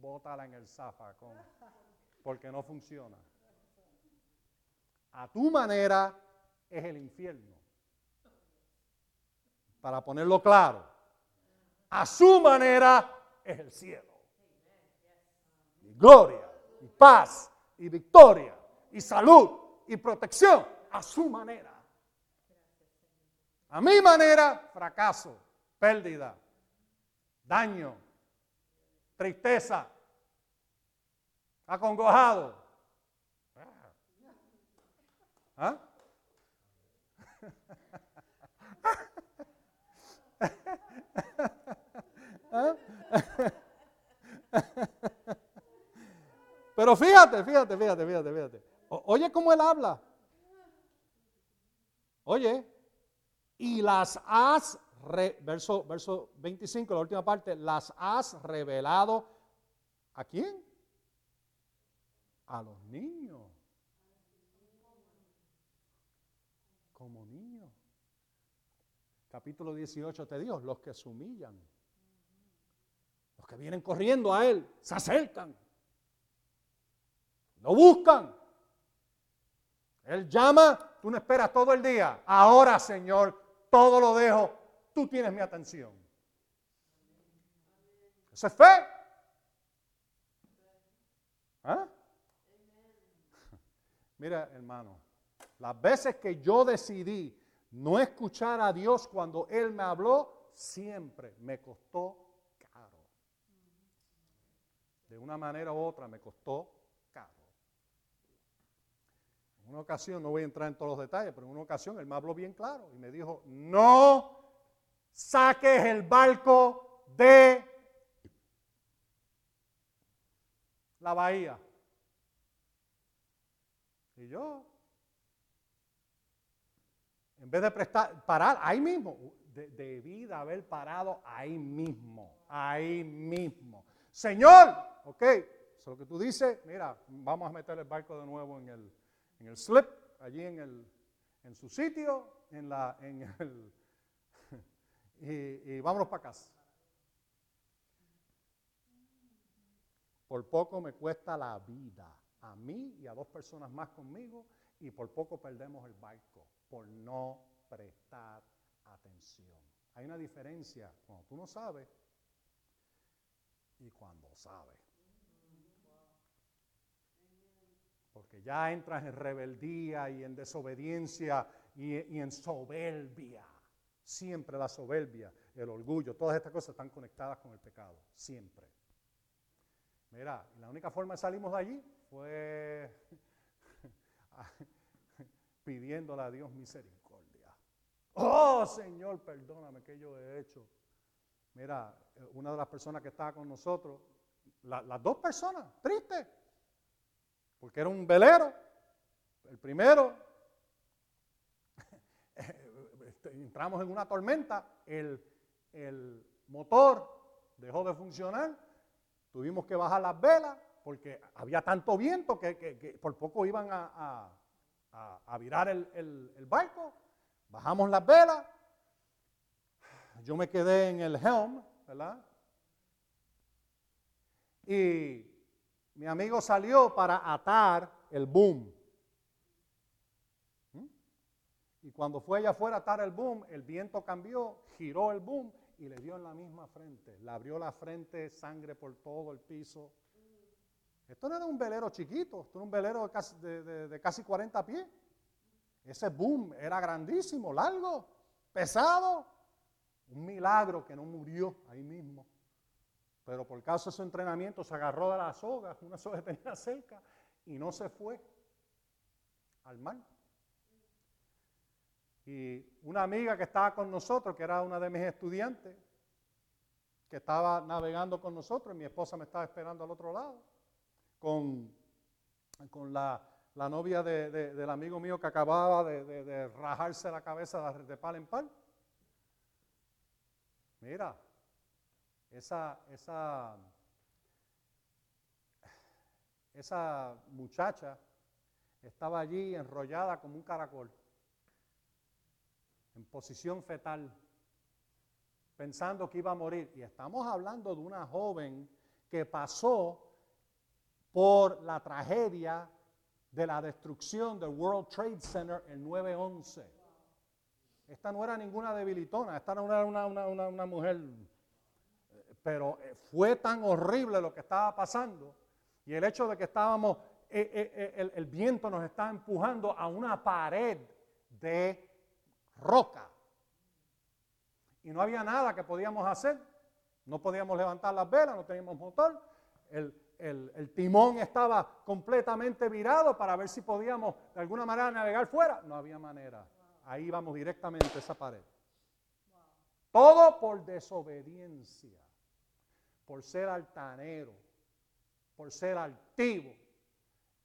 bótala en el zafacón, porque no funciona. A tu manera es el infierno. Para ponerlo claro, a su manera es el cielo. Y gloria, y paz, y victoria, y salud, y protección, a su manera. A mi manera, fracaso, pérdida, daño, tristeza, acongojado. ¿Ah? ¿Ah? Pero fíjate, fíjate, fíjate, fíjate, fíjate. oye cómo él habla. Oye, y las has, verso, verso 25, la última parte, las has revelado a quién? A los niños. Como niños. Capítulo 18 te dijo, los que se humillan, los que vienen corriendo a Él, se acercan, lo buscan. Él llama, tú no esperas todo el día. Ahora, Señor, todo lo dejo, tú tienes mi atención. Eso es fe. ¿Ah? Mira, hermano, las veces que yo decidí no escuchar a Dios cuando Él me habló, siempre me costó caro. De una manera u otra me costó en una ocasión, no voy a entrar en todos los detalles, pero en una ocasión él me habló bien claro y me dijo, no saques el barco de la bahía. Y yo, en vez de prestar, parar ahí mismo, debí de haber parado ahí mismo, ahí mismo. Señor, ok, eso es lo que tú dices, mira, vamos a meter el barco de nuevo en el, en el slip, allí en, el, en su sitio, en, la, en el, y, y vámonos para casa. Por poco me cuesta la vida a mí y a dos personas más conmigo y por poco perdemos el barco. por no prestar atención. Hay una diferencia cuando tú no sabes y cuando sabes. Porque ya entras en rebeldía y en desobediencia y, en soberbia. Siempre la soberbia, el orgullo, todas estas cosas están conectadas con el pecado. Siempre. Mira, la única forma de salimos de allí fue pidiéndole a Dios misericordia. Oh Señor, perdóname que yo he hecho. Mira, una de las personas que estaba con nosotros, las dos personas, tristes, porque era un velero. El primero, este, entramos en una tormenta, el, motor dejó de funcionar, tuvimos que bajar las velas porque había tanto viento que, por poco iban a, virar el, el, barco. Bajamos las velas, yo me quedé en el helm, ¿verdad? Y mi amigo salió para atar el boom. ¿Mm? Y cuando fue allá afuera a atar el boom, el viento cambió, giró el boom y le dio en la misma frente. Le abrió la frente, sangre por todo el piso. Esto no era un velero chiquito, esto era un velero de casi, de casi 40 pies. Ese boom era grandísimo, largo, pesado. Un milagro que no murió ahí mismo. Pero por causa de su entrenamiento se agarró de la soga, una soga que tenía cerca, y no se fue al mar. Y una amiga que estaba con nosotros, que era una de mis estudiantes, que estaba navegando con nosotros, y mi esposa me estaba esperando al otro lado, con, con la, novia del amigo mío que acababa de, rajarse la cabeza de, de pal en pal. Mira, esa, esa, esa muchacha estaba allí enrollada como un caracol, en posición fetal, pensando que iba a morir. Y estamos hablando de una joven que pasó por la tragedia de la destrucción del World Trade Center el 9-11. Esta no era ninguna debilitona, esta no era una, una mujer pero eh, fue tan horrible lo que estaba pasando y el hecho de que estábamos, eh, eh, el, viento nos estaba empujando a una pared de roca y no había nada que podíamos hacer. No podíamos levantar las velas, no teníamos motor. El, el, timón estaba completamente virado para ver si podíamos de alguna manera navegar fuera. No había manera. Ahí íbamos directamente a esa pared. Todo por desobediencia por ser altanero, por ser altivo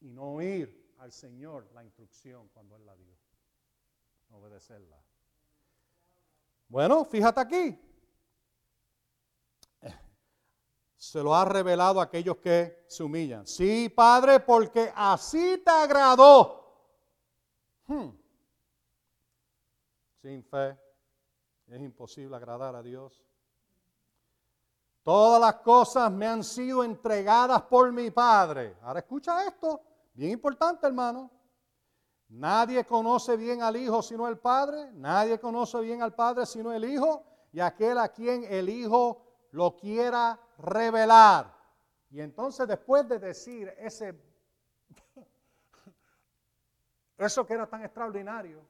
y no oír al Señor la instrucción cuando Él la dio. Obedecerla. Bueno, fíjate aquí. Se lo ha revelado a aquellos que se humillan. Sí, Padre, porque así te agradó. Hmm. Sin fe es imposible agradar a Dios. Todas las cosas me han sido entregadas por mi Padre. Ahora escucha esto, bien importante hermano. Nadie conoce bien al Hijo sino el Padre, nadie conoce bien al Padre sino el Hijo y aquel a quien el Hijo lo quiera revelar. Y entonces después de decir ese, eso que era tan extraordinario,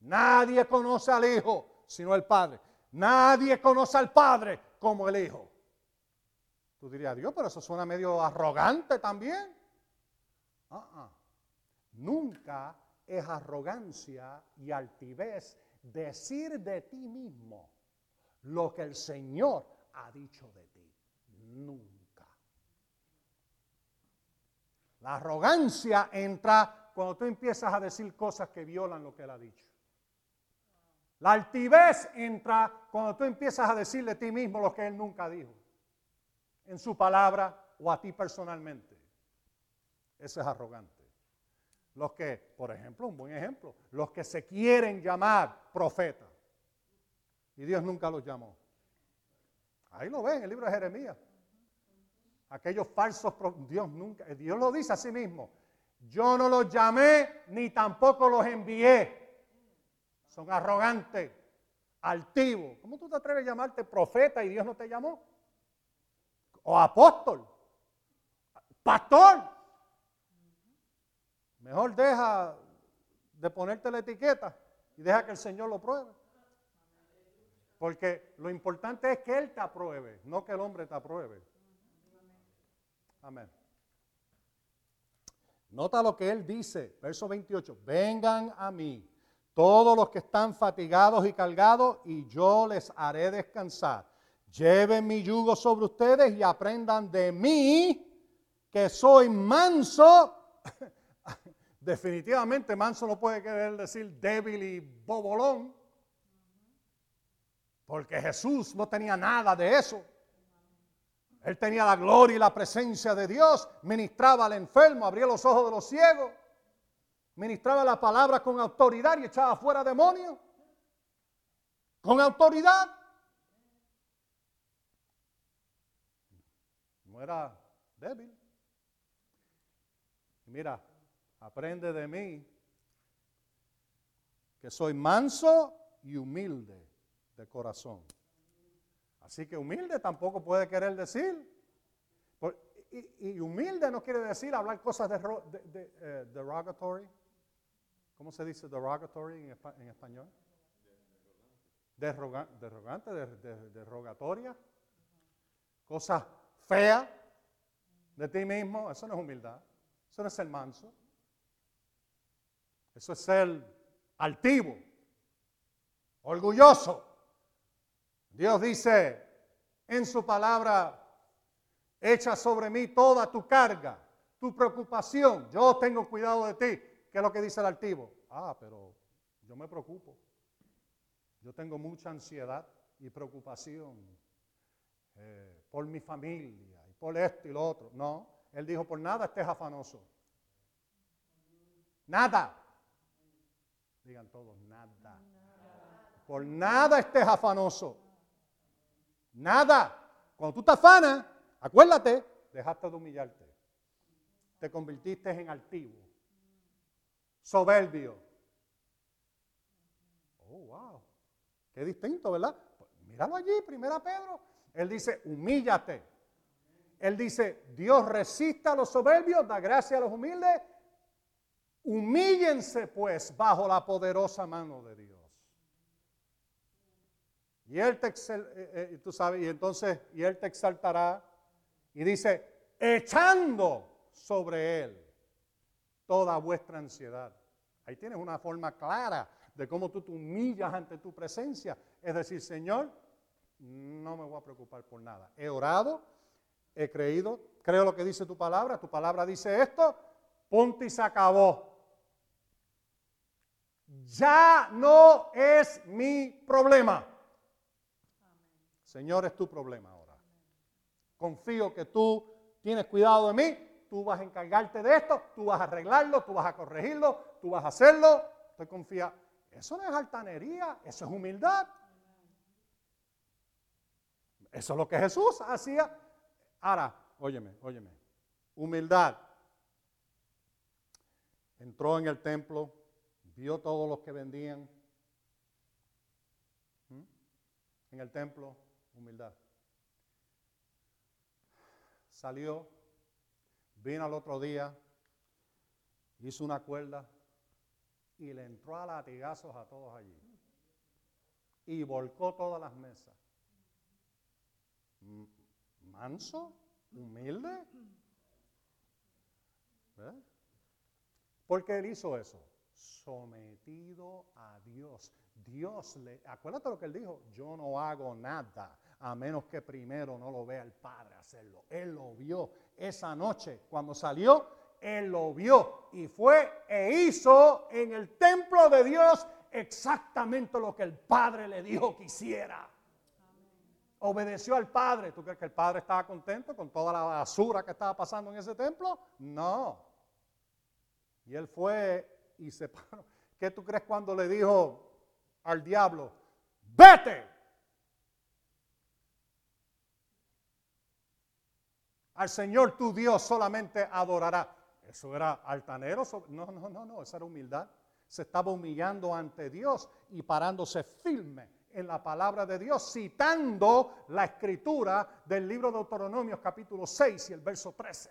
nadie conoce al Hijo sino el Padre. Nadie conoce al Padre como el Hijo. Tú dirías, Dios, pero eso suena medio arrogante también. Ah. Nunca es arrogancia y altivez decir de ti mismo lo que el Señor ha dicho de ti. Nunca. La arrogancia entra cuando tú empiezas a decir cosas que violan lo que Él ha dicho. La altivez entra cuando tú empiezas a decirle a ti mismo lo que Él nunca dijo, en su palabra o a ti personalmente. Eso es arrogante. Los que, por ejemplo, un buen ejemplo, los que se quieren llamar profetas. Y Dios nunca los llamó. Ahí lo ven en el libro de Jeremías. Aquellos falsos, Dios nunca, Dios lo dice a sí mismo. Yo no los llamé ni tampoco los envié. son arrogantes, altivos. ¿Cómo tú te atreves a llamarte profeta y Dios no te llamó? O apóstol, pastor. Mejor deja de ponerte la etiqueta y deja que el Señor lo pruebe. Porque lo importante es que Él te apruebe, no que el hombre te apruebe. Amén. Nota lo que Él dice, verso 28, vengan a mí todos los que están fatigados y cargados y yo les haré descansar. Lleven mi yugo sobre ustedes y aprendan de mí que soy manso. Definitivamente manso no puede querer decir débil y bobolón. Porque Jesús no tenía nada de eso. Él tenía la gloria y la presencia de Dios, ministraba al enfermo, abría los ojos de los ciegos, ministraba la palabra con autoridad y echaba fuera demonios. Con autoridad. No era débil. Mira, aprende de mí que soy manso y humilde de corazón. Así que humilde tampoco puede querer decir. y, humilde no quiere decir hablar cosas de, eh, derogatory. ¿Cómo se dice derogatory en, español? derrogante, derogatoria. Cosas feas de ti mismo. Eso no es humildad. Eso no es ser manso. Eso es ser altivo, orgulloso. Dios dice en su palabra, echa sobre mí toda tu carga, tu preocupación. Yo tengo cuidado de ti. ¿Qué es lo que dice el altivo? Ah, pero yo me preocupo. Yo tengo mucha ansiedad y preocupación eh, por mi familia y por esto y lo otro. No, él dijo, por nada estés afanoso. Nada. Digan todos, nada. Por nada estés afanoso. Nada. Cuando tú te afanas, acuérdate, dejaste de humillarte. Te convertiste en altivo, soberbio. Oh, wow. Qué distinto, ¿verdad? Pues míralo allí, primera Pedro. Él dice, humíllate. Él dice, Dios resista a los soberbios, da gracia a los humildes. Humíllense pues bajo la poderosa mano de Dios. Y él te, eh, eh, y entonces, y él te exaltará. Y dice, echando sobre él toda vuestra ansiedad. Ahí tienes una forma clara de cómo tú te humillas ante tu presencia. Es decir, Señor, no me voy a preocupar por nada. He orado, he creído, creo lo que dice tu palabra. Tu palabra dice esto, punto y se acabó. Ya no es mi problema. Señor, es tu problema ahora. Confío que tú tienes cuidado de mí, tú vas a encargarte de esto, tú vas a arreglarlo, tú vas a corregirlo, tú vas a hacerlo. Estoy confiado. Eso no es altanería, eso es humildad. Eso es lo que Jesús hacía. Ahora, óyeme, óyeme. Humildad. Entró en el templo, vio todos los que vendían en el templo, humildad. Salió, vino al otro día, hizo una cuerda y le entró a latigazos a todos allí. Y volcó todas las mesas. Manso, humilde. ¿Por qué él hizo eso? Sometido a Dios. Dios le, acuérdate lo que él dijo, yo no hago nada a menos que primero no lo vea el Padre hacerlo. Él lo vio esa noche cuando salió, él lo vio y fue e hizo en el templo de Dios exactamente lo que el Padre le dijo que hiciera. Obedeció al Padre. ¿Tú crees que el Padre estaba contento con toda la basura que estaba pasando en ese templo? No. Y él fue y se paró. ¿Qué tú crees cuando le dijo, al diablo, vete. Al Señor tu Dios solamente adorará. Eso era altanero. No, no, no, no, esa era humildad. se estaba humillando ante Dios y parándose firme en la palabra de Dios, citando la escritura del libro de Deuteronomios capítulo 6 y el verso 13.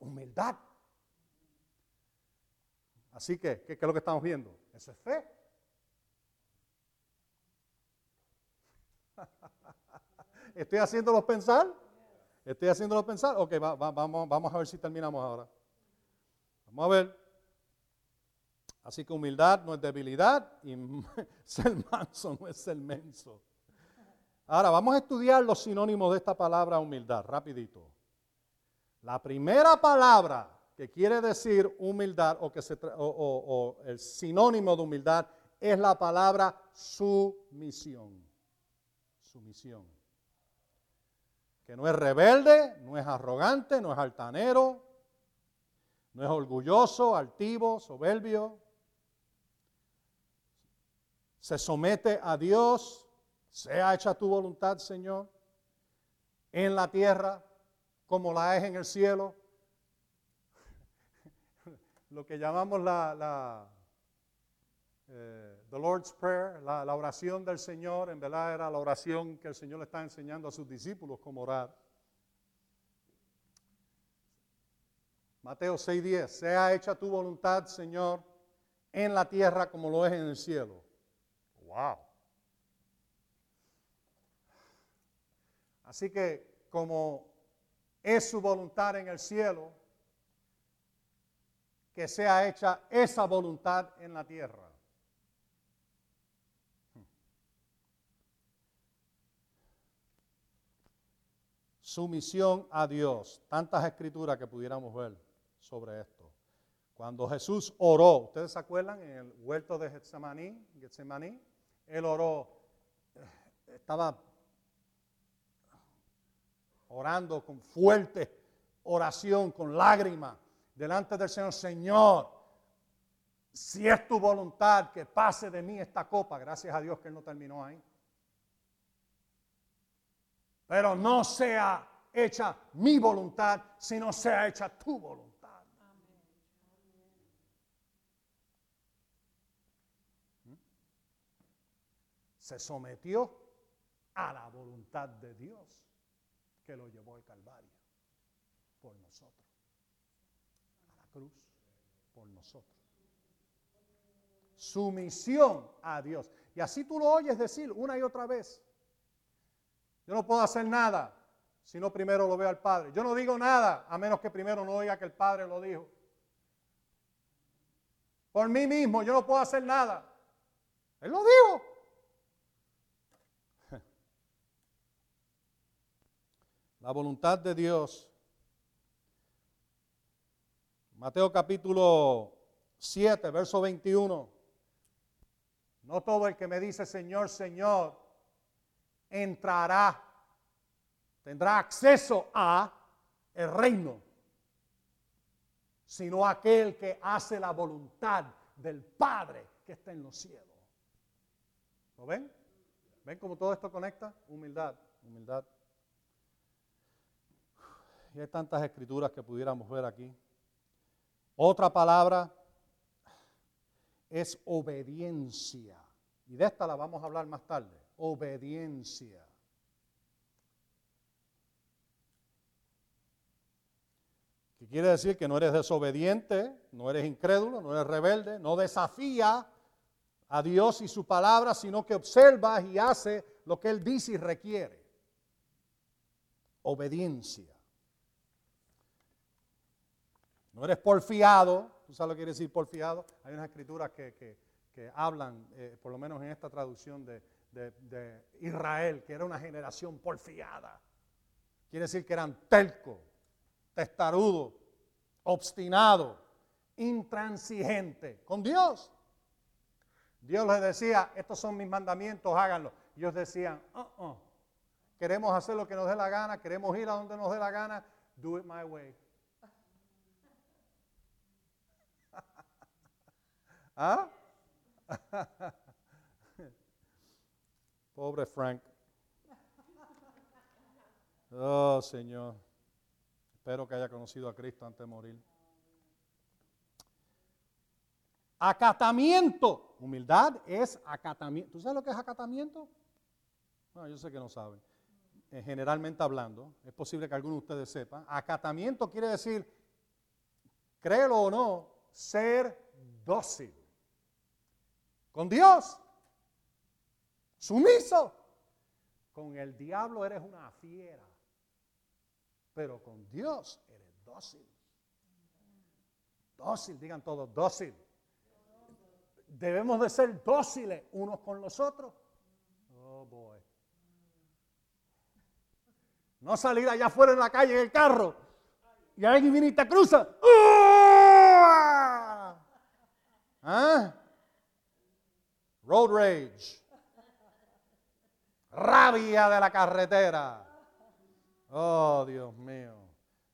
Humildad. Así que, ¿qué, es lo que estamos viendo? Eso es fe. ¿Estoy haciéndolos pensar? ¿Estoy haciéndolos pensar? Ok, vamos, a ver si terminamos ahora. Vamos a ver. Así que humildad no es debilidad y ser manso no es ser menso. Ahora vamos a estudiar los sinónimos de esta palabra humildad, rapidito. La primera palabra que quiere decir humildad o, que el sinónimo de humildad es la palabra sumisión. Sumisión. Que no es rebelde, no es arrogante, no es altanero, no es orgulloso, altivo, soberbio, se somete a Dios, sea hecha tu voluntad, Señor, en la tierra como la es en el cielo. Lo que llamamos la, la eh, the Lord's Prayer, la, oración del Señor, en verdad era la oración que el Señor le está enseñando a sus discípulos cómo orar. Mateo 6:10, sea hecha tu voluntad, Señor, en la tierra como lo es en el cielo. Wow. Así que como es su voluntad en el cielo, que sea hecha esa voluntad en la tierra. Sumisión a Dios. Tantas escrituras que pudiéramos ver sobre esto. Cuando Jesús oró, ¿ustedes se acuerdan en el huerto de Getsemaní? Getsemaní él oró, estaba orando con fuerte oración, con lágrimas, delante del Señor, Señor, si es tu voluntad que pase de mí esta copa, gracias a Dios que Él no terminó ahí. Pero no sea hecha mi voluntad, sino sea hecha tu voluntad. se sometió a la voluntad de Dios que lo llevó al Calvario por nosotros, cruz por nosotros. Sumisión a Dios. Y así tú lo oyes decir una y otra vez. Yo no puedo hacer nada si no primero lo veo al Padre. Yo no digo nada a menos que primero no oiga que el Padre lo dijo. Por mí mismo yo no puedo hacer nada. Él lo dijo. la voluntad de Dios. Mateo capítulo 7, verso 21. No todo el que me dice Señor, Señor, entrará, tendrá acceso a el reino, sino aquel que hace la voluntad del Padre que está en los cielos. ¿Lo ven? ¿Ven cómo todo esto conecta? Humildad, humildad. Y hay tantas escrituras que pudiéramos ver aquí. Otra palabra es obediencia. Y de esta la vamos a hablar más tarde. Obediencia. ¿Qué quiere decir? Que no eres desobediente, no eres incrédulo, no eres rebelde, no desafía a Dios y su palabra, sino que observas y hace lo que Él dice y requiere. Obediencia. No eres porfiado, ¿tú sabes lo que quiere decir porfiado? Hay unas escrituras que, hablan, eh, por lo menos en esta traducción de, de, Israel, que era una generación porfiada. Quiere decir que eran telco, testarudo, obstinado, intransigente con Dios. Dios les decía, estos son mis mandamientos, háganlo. ellos decían, uh -uh. queremos hacer lo que nos dé la gana, queremos ir a donde nos dé la gana, do it my way. ¿Ah? Pobre Frank. Oh, Señor. Espero que haya conocido a Cristo antes de morir. Acatamiento. Humildad es acatamiento. ¿Tú sabes lo que es acatamiento? No, yo sé que no saben. Eh, generalmente hablando, es posible que algunos de ustedes sepan. Acatamiento quiere decir, créelo o no, ser dócil. Con Dios, sumiso. Con el diablo eres una fiera, pero con Dios eres dócil. Dócil, digan todos, dócil. Debemos de ser dóciles unos con los otros. Oh, boy. No salir allá afuera en la calle en el carro y alguien viene y te cruza. ¿Ah? Road rage. Rabia de la carretera. Oh, Dios mío.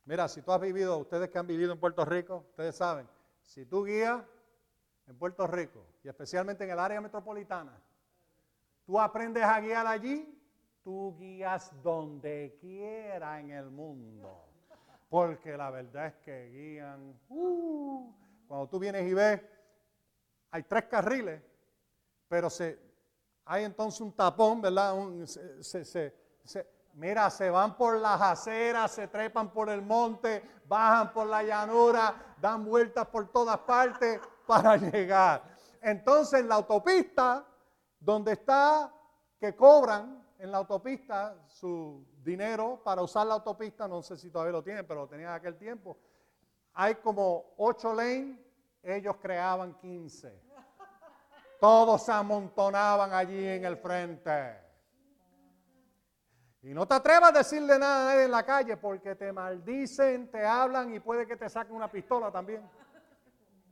Mira, si tú has vivido, ustedes que han vivido en Puerto Rico, ustedes saben, si tú guías en Puerto Rico y especialmente en el área metropolitana, tú aprendes a guiar allí, tú guías donde quiera en el mundo. Porque la verdad es que guían. Uh, cuando tú vienes y ves, hay tres carriles, pero hay entonces un tapón, ¿verdad? mira, se van por las aceras, se trepan por el monte, bajan por la llanura, dan vueltas por todas partes para llegar. Entonces en la autopista, donde está que cobran en la autopista su dinero para usar la autopista, no sé si todavía lo tienen, pero lo tenían en aquel tiempo, hay como ocho lanes, ellos creaban 15. Todos se amontonaban allí en el frente. Y no te atrevas a decirle nada a nadie en la calle porque te maldicen, te hablan y puede que te saquen una pistola también.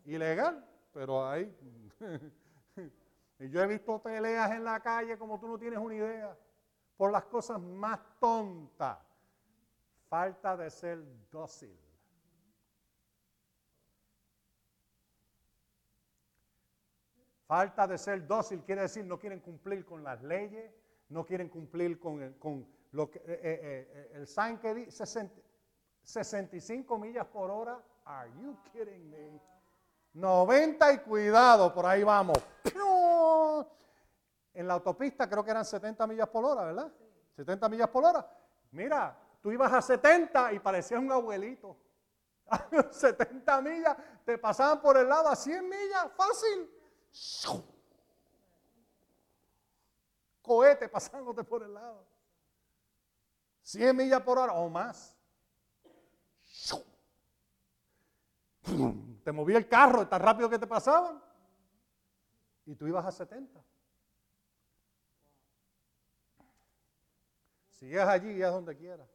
Ilegal, pero ahí. y yo he visto peleas en la calle como tú no tienes una idea. Por las cosas más tontas. Falta de ser dócil. Falta de ser dócil quiere decir no quieren cumplir con las leyes, no quieren cumplir con, con lo que, eh, eh, eh, el sign dice 65 millas por hora. Are you kidding me? 90 y cuidado, por ahí vamos. En la autopista creo que eran 70 millas por hora, ¿verdad? 70 millas por hora. Mira, tú ibas a 70 y parecías un abuelito. A 70 millas te pasaban por el lado a 100 millas, fácil. Cohete pasándote por el lado. 100 millas por hora o más. Te movía el carro tan rápido que te pasaban. Y tú ibas a 70. Si es allí, guías donde quieras.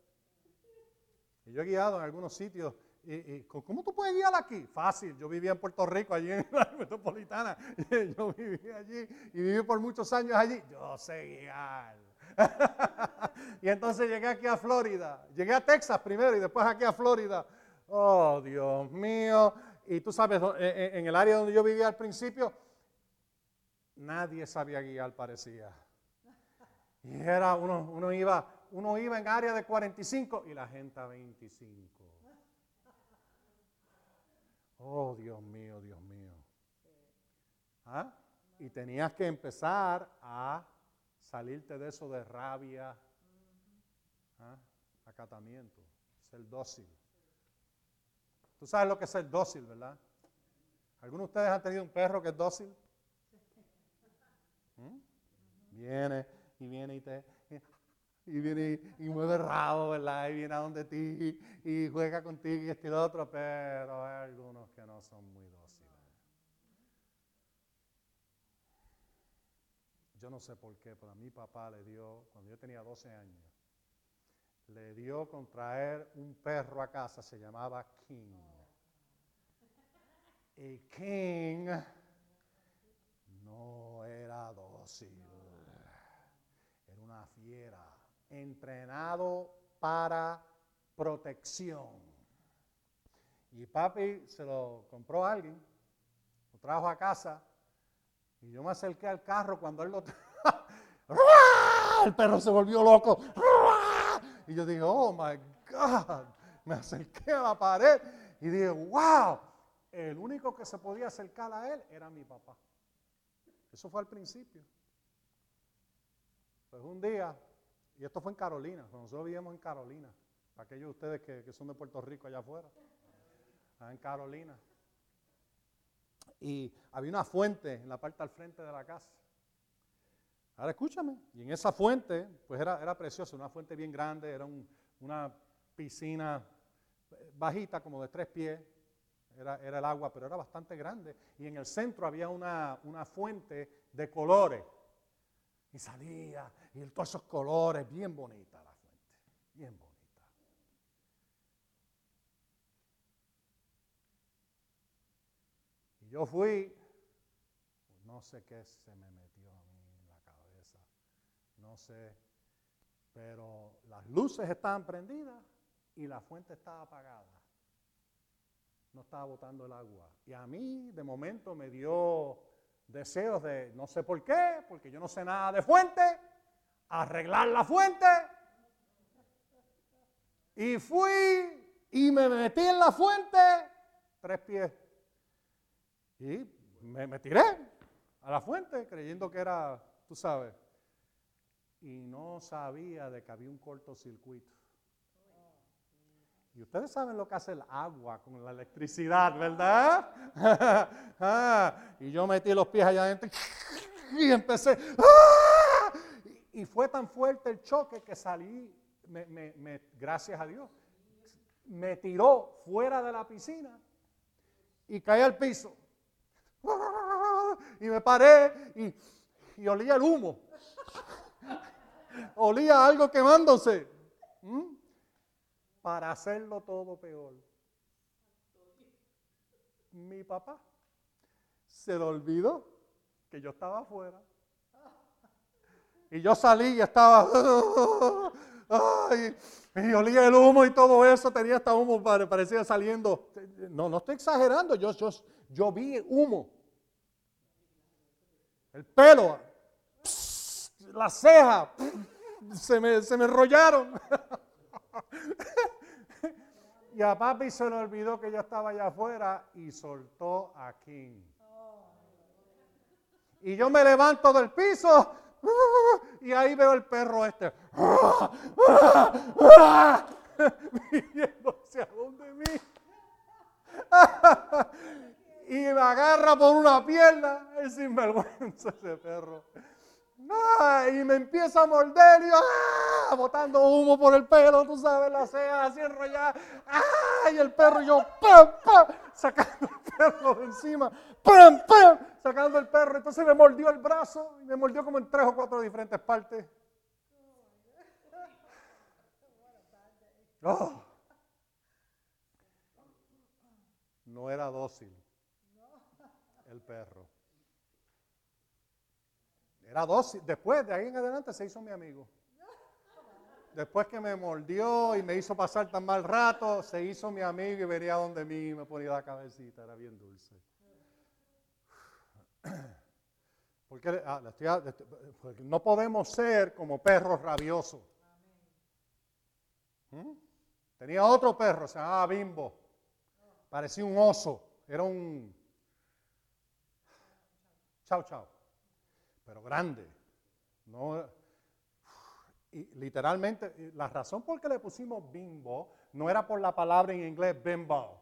Y yo he guiado en algunos sitios y, ¿Cómo tú puedes guiar aquí? Fácil, yo vivía en Puerto Rico, allí en la metropolitana. Yo vivía allí y viví por muchos años allí. Yo sé guiar. y entonces llegué aquí a Florida. Llegué a Texas primero y después aquí a Florida. Oh, Dios mío. Y tú sabes, eh, eh, en el área donde yo vivía al principio, nadie sabía guiar, parecía. Y era, uno, uno, iba, uno iba en área de 45 y la gente a 25. Oh, Dios mío, Dios mío. ¿Ah? Y tenías que empezar a salirte de eso de rabia, ¿ah? acatamiento, ser dócil. Tú sabes lo que es ser dócil, ¿verdad? ¿Algunos de ustedes han tenido un perro que es dócil? ¿Mm? Viene y viene y te, y viene y, mueve rabo, ¿verdad? Y viene a donde ti y, juega contigo y este y otro, pero hay algunos que no son muy dóciles. Yo no sé por qué, pero a mi papá le dio, cuando yo tenía 12 años, le dio con traer un perro a casa, se llamaba King. Y King no era dócil, era una fiera entrenado para protección. Y papi se lo compró a alguien, lo trajo a casa, y yo me acerqué al carro cuando él lo El perro se volvió loco. Y yo dije, oh my God. Me acerqué a la pared y dije, wow, el único que se podía acercar a él era mi papá. Eso fue al principio. Pues un día, y esto fue en Carolina, cuando nosotros vivíamos en Carolina, para aquellos de ustedes que, son de Puerto Rico allá afuera, en Carolina. Y había una fuente en la parte al frente de la casa. Ahora escúchame, y en esa fuente, pues era, era preciosa, una fuente bien grande, era una piscina bajita, como de tres pies, era, era, el agua, pero era bastante grande. Y en el centro había una, una fuente de colores. Y salía, y todos esos colores, bien bonita la fuente, bien bonita. Y yo fui, no sé qué se me metió a mí en la cabeza, no sé, pero las luces estaban prendidas y la fuente estaba apagada. No estaba botando el agua. Y a mí de momento me dio deseos de, no sé por qué, porque yo no sé nada de fuente, arreglar la fuente. Y fui y me metí en la fuente, tres pies. Y me, me tiré a la fuente creyendo que era, tú sabes. Y no sabía de que había un cortocircuito. Y ustedes saben lo que hace el agua con la electricidad, ¿verdad? Ah, y yo metí los pies allá adentro y empecé. ¡ah! Y fue tan fuerte el choque que salí, gracias a Dios, me tiró fuera de la piscina y caí al piso. Y me paré y, olía el humo. Olía algo quemándose. ¿Mm? para hacerlo todo peor. Mi papá se le olvidó que yo estaba afuera. Y yo salí y estaba. y olía el humo y todo eso, tenía hasta humo, parecía saliendo. No, no estoy exagerando, yo, yo, yo vi humo. El pelo, la ceja, se me, se me enrollaron. y a papi se le olvidó que yo estaba allá afuera y soltó a King. Y yo me levanto del piso y ahí veo el perro este. Viviéndose a donde mí. y me agarra por una pierna. Es sinvergüenza ese perro y me empieza a morder y ¡ah! botando humo por el pelo, tú sabes, la ceja así enrollada. ¡ah! Y el perro yo ¡pam, pam! sacando el perro de encima, ¡pam, pam! sacando el perro. Entonces me mordió el brazo y me mordió como en tres o cuatro diferentes partes. Oh. No era dócil el perro. Era dos. Después, de ahí en adelante, se hizo mi amigo. Después que me mordió y me hizo pasar tan mal rato, se hizo mi amigo y venía donde mí y me ponía la cabecita. Era bien dulce. Porque, ah, no podemos ser como perros rabiosos. ¿Mm? Tenía otro perro, se llamaba Bimbo. Parecía un oso. Era un... Chao, chao pero grande. No, y literalmente, la razón por que le pusimos bimbo no era por la palabra en inglés bimbo.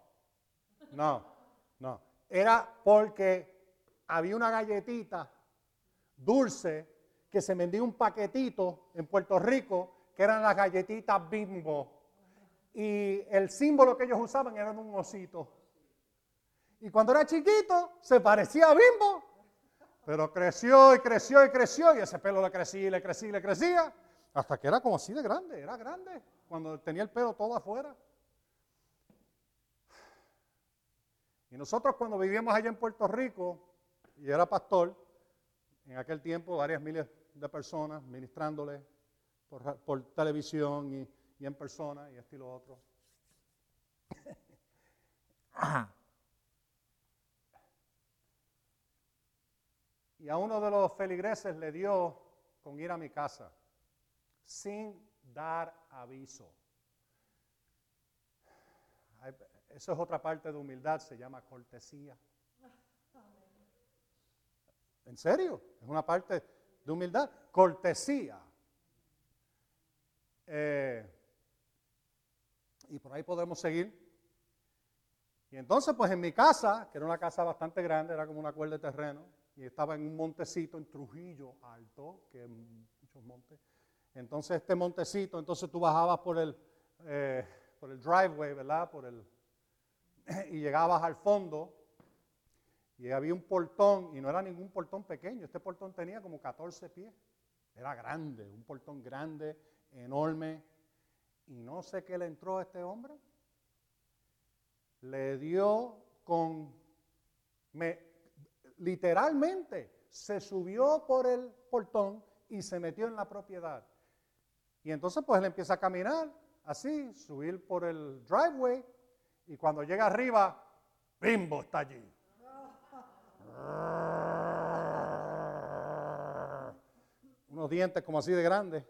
No, no. Era porque había una galletita dulce que se vendía un paquetito en Puerto Rico que eran las galletitas bimbo. Y el símbolo que ellos usaban era un osito. Y cuando era chiquito se parecía a bimbo pero creció y creció y creció y ese pelo le crecía y le crecía y le crecía hasta que era como así de grande, era grande cuando tenía el pelo todo afuera. Y nosotros cuando vivíamos allá en Puerto Rico, y era pastor, en aquel tiempo varias miles de personas ministrándole por, televisión y, en persona y esto y lo otro. Y a uno de los feligreses le dio con ir a mi casa, sin dar aviso. eso es otra parte de humildad, se llama cortesía. ¿En serio? Es una parte de humildad. Cortesía. Eh, y por ahí podemos seguir. Y entonces, pues en mi casa, que era una casa bastante grande, era como una cuerda de terreno, y estaba en un montecito en Trujillo Alto, que muchos montes. Entonces, este montecito, entonces tú bajabas por el, eh, por el driveway, ¿verdad? Por el, y llegabas al fondo, y había un portón, y no era ningún portón pequeño, este portón tenía como 14 pies. Era grande, un portón grande, enorme. Y no sé qué le entró a este hombre. Le dio con, me, literalmente, se subió por el portón y se metió en la propiedad. Y entonces pues él empieza a caminar así, subir por el driveway y cuando llega arriba, Bimbo está allí. Unos dientes como así de grandes.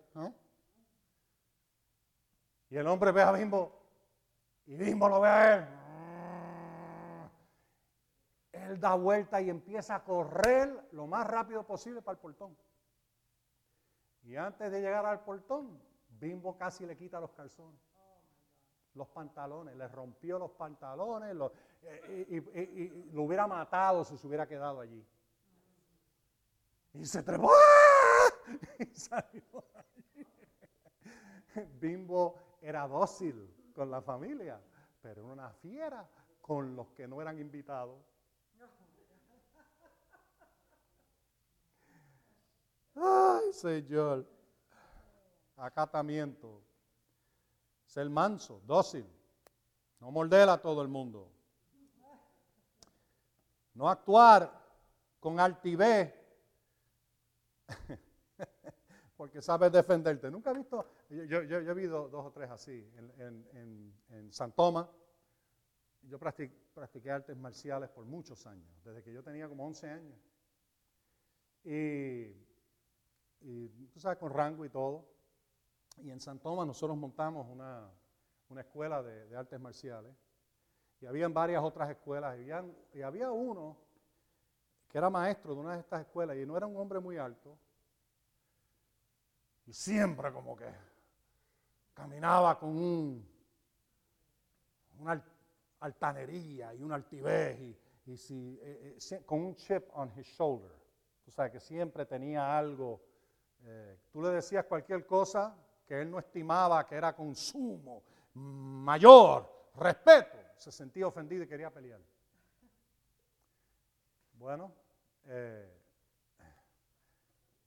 Y el hombre ve a Bimbo y Bimbo lo ve a él. Da vuelta y empieza a correr lo más rápido posible para el portón. Y antes de llegar al portón, Bimbo casi le quita los calzones, los pantalones, le rompió los pantalones y, lo hubiera matado si se hubiera quedado allí. Y se trepó y salió allí. Bimbo era dócil con la familia, pero era una fiera con los que no eran invitados. Señor. Acatamiento. Ser manso, dócil. No morder a todo el mundo. No actuar con altivez. Porque sabes defenderte. Nunca he visto, yo, he visto dos o tres así en, en, San Tomás. Yo practiqué artes marciales por muchos años, desde que yo tenía como 11 años. Y y tú sabes, con rango y todo. Y en San Tomás nosotros montamos una, escuela de, artes marciales. Y habían varias otras escuelas. Y, y había uno que era maestro de una de estas escuelas y no era un hombre muy alto. Y siempre como que caminaba con un, una altanería y una altivez y, si, eh, eh, con un chip on his shoulder. Tú sabes que siempre tenía algo eh, tú le decías cualquier cosa que él no estimaba que era consumo, mayor, respeto, se sentía ofendido y quería pelear. Bueno, eh,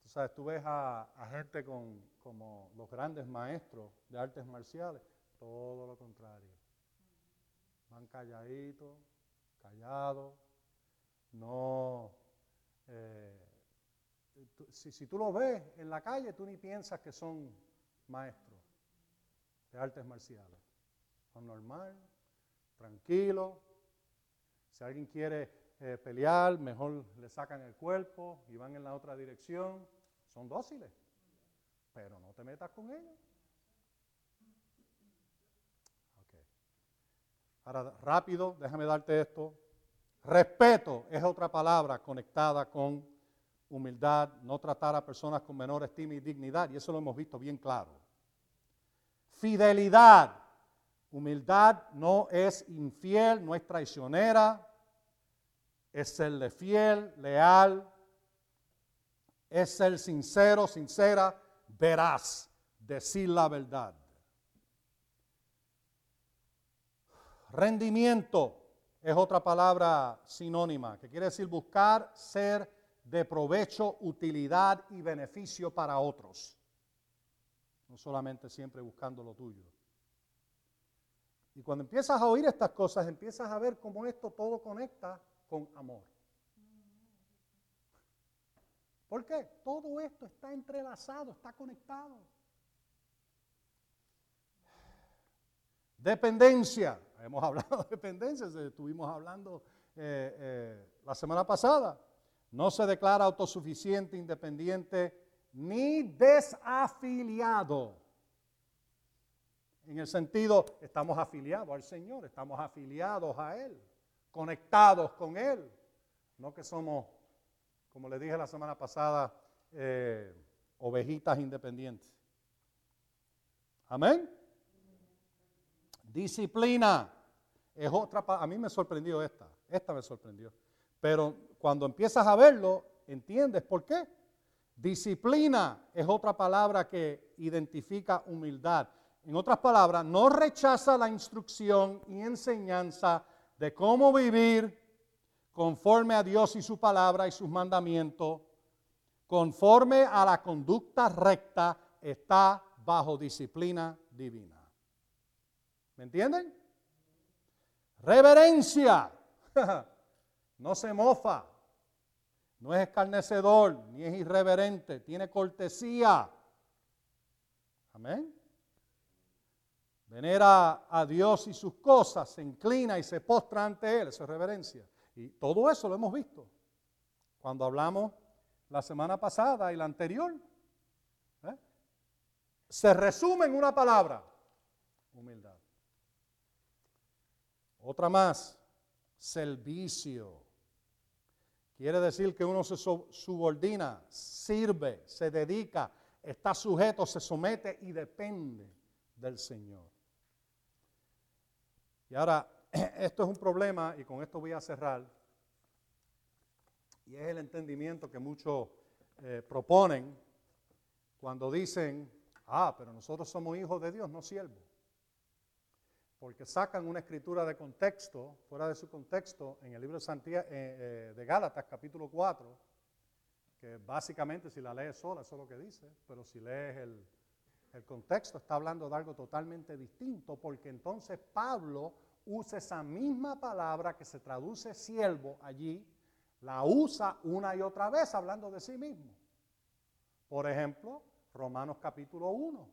tú sabes, tú ves a, gente con, como los grandes maestros de artes marciales, todo lo contrario. Van calladitos, callados, no... Eh, si, tú lo ves en la calle, tú ni piensas que son maestros de artes marciales. Son normal, tranquilos. Si alguien quiere eh, pelear, mejor le sacan el cuerpo y van en la otra dirección. Son dóciles, pero no te metas con ellos. Ahora, rápido, déjame darte esto. Respeto es otra palabra conectada con humildad, no tratar a personas con menor estima y dignidad, y eso lo hemos visto bien claro. Fidelidad. Humildad no es infiel, no es traicionera, es serle fiel, leal, es ser sincero, sincera, veraz, decir la verdad. Rendimiento es otra palabra sinónima, que quiere decir buscar ser de provecho, utilidad y beneficio para otros. No solamente siempre buscando lo tuyo. Y cuando empiezas a oír estas cosas, empiezas a ver cómo esto todo conecta con amor. ¿Por qué? Todo esto está entrelazado, está conectado. Dependencia. Hemos hablado de dependencia, estuvimos hablando eh, eh, la semana pasada. No se declara autosuficiente, independiente ni desafiliado. En el sentido, estamos afiliados al Señor, estamos afiliados a Él, conectados con Él. No que somos, como le dije la semana pasada, eh, ovejitas independientes. Amén. Disciplina es otra, a mí me sorprendió esta, esta me sorprendió. Pero cuando empiezas a verlo, entiendes por qué. Disciplina es otra palabra que identifica humildad. En otras palabras, no rechaza la instrucción y enseñanza de cómo vivir conforme a Dios y su palabra y sus mandamientos, conforme a la conducta recta, está bajo disciplina divina. ¿Me entienden? Reverencia. no se mofa. No es escarnecedor, ni es irreverente. Tiene cortesía. Amén. Venera a Dios y sus cosas, se inclina y se postra ante Él, eso es reverencia. Y todo eso lo hemos visto cuando hablamos la semana pasada y la anterior. ¿eh? Se resume en una palabra, humildad. Otra más, servicio. Quiere decir que uno se subordina, sirve, se dedica, está sujeto, se somete y depende del Señor. Y ahora, esto es un problema y con esto voy a cerrar. Y es el entendimiento que muchos eh, proponen cuando dicen, ah, pero nosotros somos hijos de Dios, no siervos. Porque sacan una escritura de contexto, fuera de su contexto, en el libro de, Santiago, eh, eh, de Gálatas, capítulo 4, que básicamente si la lees sola, eso es lo que dice, pero si lees el, el contexto está hablando de algo totalmente distinto, porque entonces Pablo usa esa misma palabra que se traduce siervo allí, la usa una y otra vez hablando de sí mismo. Por ejemplo, Romanos capítulo 1,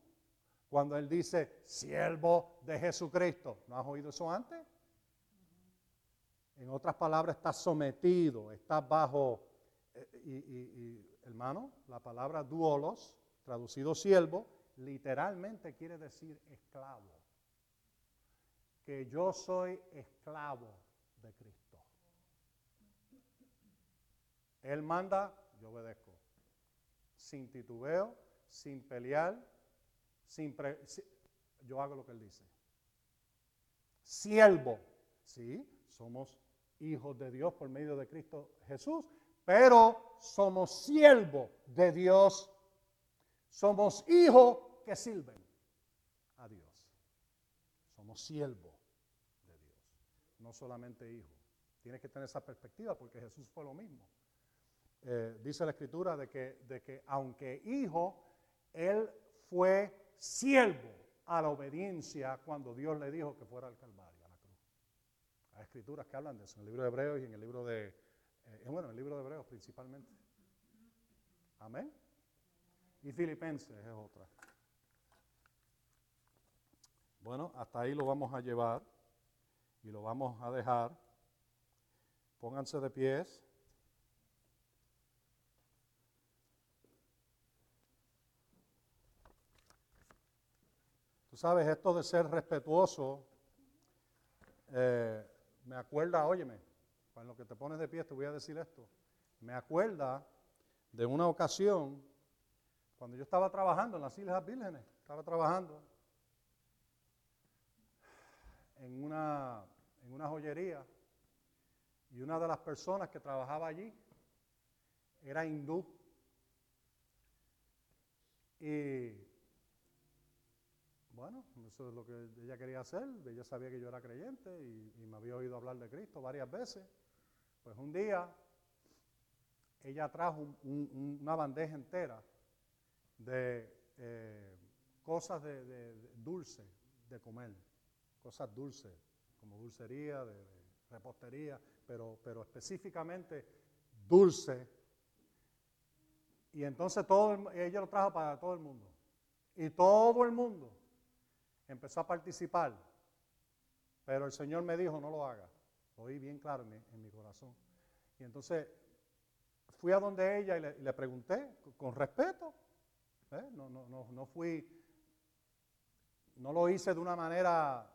cuando él dice siervo de Jesucristo. ¿No has oído eso antes? En otras palabras, está sometido, está bajo, eh, y hermano, la palabra duolos, traducido siervo, literalmente quiere decir esclavo. Que yo soy esclavo de Cristo. Él manda, yo obedezco. Sin titubeo, sin pelear, yo hago lo que él dice. Siervo, sí, somos hijos de Dios por medio de Cristo Jesús, pero somos siervos de Dios somos hijos que sirven a Dios. Somos siervos de Dios, no solamente hijos. Tienes que tener esa perspectiva porque Jesús fue lo mismo. Eh, dice la escritura de que, de que aunque hijo, él fue siervo a la obediencia cuando Dios le dijo que fuera al Calvario, a la cruz. Hay escrituras que hablan de eso en el libro de Hebreos y en el libro de, eh, bueno, en el libro de Hebreos principalmente. Amén. Y Filipenses es otra. Bueno, hasta ahí lo vamos a llevar y lo vamos a dejar. Pónganse de pies. Tú sabes, esto de ser respetuoso, eh, me acuerda, óyeme, cuando que te pones de pie te voy a decir esto, me acuerda de una ocasión cuando yo estaba trabajando en las Islas Vírgenes, estaba trabajando en una, en una joyería y una de las personas que trabajaba allí era hindú. Bueno, eso es lo que ella quería hacer. Ella sabía que yo era creyente y, me había oído hablar de Cristo varias veces. Pues un día ella trajo una bandeja entera de eh, cosas de, dulce de comer, cosas dulces, como dulcería, de, repostería, pero, específicamente dulce. Y entonces todo ella lo trajo para todo el mundo. Y todo el mundo empezó a participar. Pero el Señor me dijo, no lo haga. Lo oí bien claro en mi, corazón. Y entonces fui a donde ella y le, y pregunté con respeto, ¿Eh? No, no, no, no fui no lo hice de una manera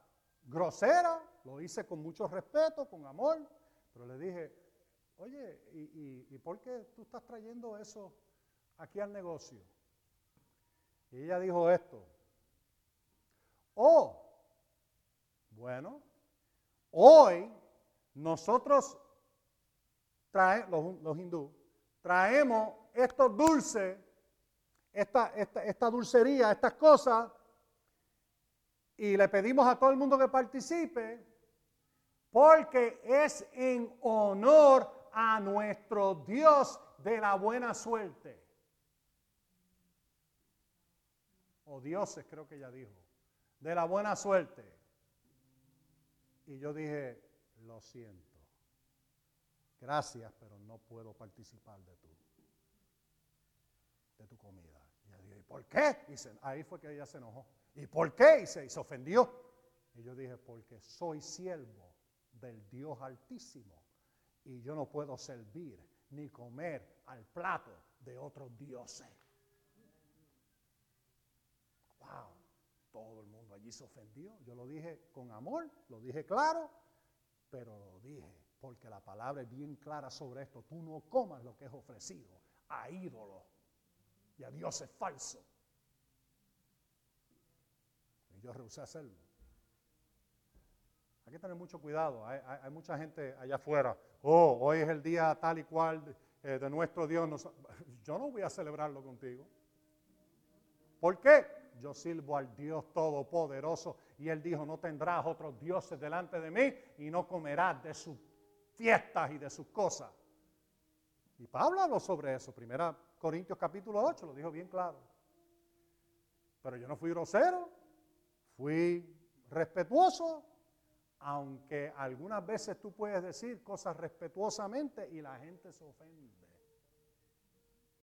grosera, lo hice con mucho respeto, con amor, pero le dije, oye, ¿y, por qué tú estás trayendo eso aquí al negocio? Y ella dijo esto, oh, bueno, hoy nosotros, trae, los, los traemos estos dulces, esta, esta, esta dulcería, estas cosas, y le pedimos a todo el mundo que participe porque es en honor a nuestro Dios de la buena suerte. O dioses, creo que ella dijo, de la buena suerte. Y yo dije, lo siento. Gracias, pero no puedo participar de tu, de tu comida. Y ella dijo, ¿y por qué? Y ahí fue que ella se enojó. ¿Y por qué? Y se, ofendió. Y yo dije, porque soy siervo del Dios Altísimo y yo no puedo servir ni comer al plato de otros dioses. Wow, todo el mundo allí se ofendió. Yo lo dije con amor, lo dije claro, pero lo dije porque la palabra es bien clara sobre esto. Tú no comas lo que es ofrecido a ídolos y a dioses falsos yo rehusé hacerlo. Hay que tener mucho cuidado. Hay, mucha gente allá afuera. Oh, hoy es el día tal y cual de, eh, nuestro Dios. yo no voy a celebrarlo contigo. ¿Por qué? Yo sirvo al Dios Todopoderoso y Él dijo, no tendrás otros dioses delante de mí y no comerás de sus fiestas y de sus cosas. Y Pablo habló sobre eso, primera Corintios capítulo 8, lo dijo bien claro. Pero yo no fui grosero, Fui respetuoso, aunque algunas veces tú puedes decir cosas respetuosamente y la gente se ofende.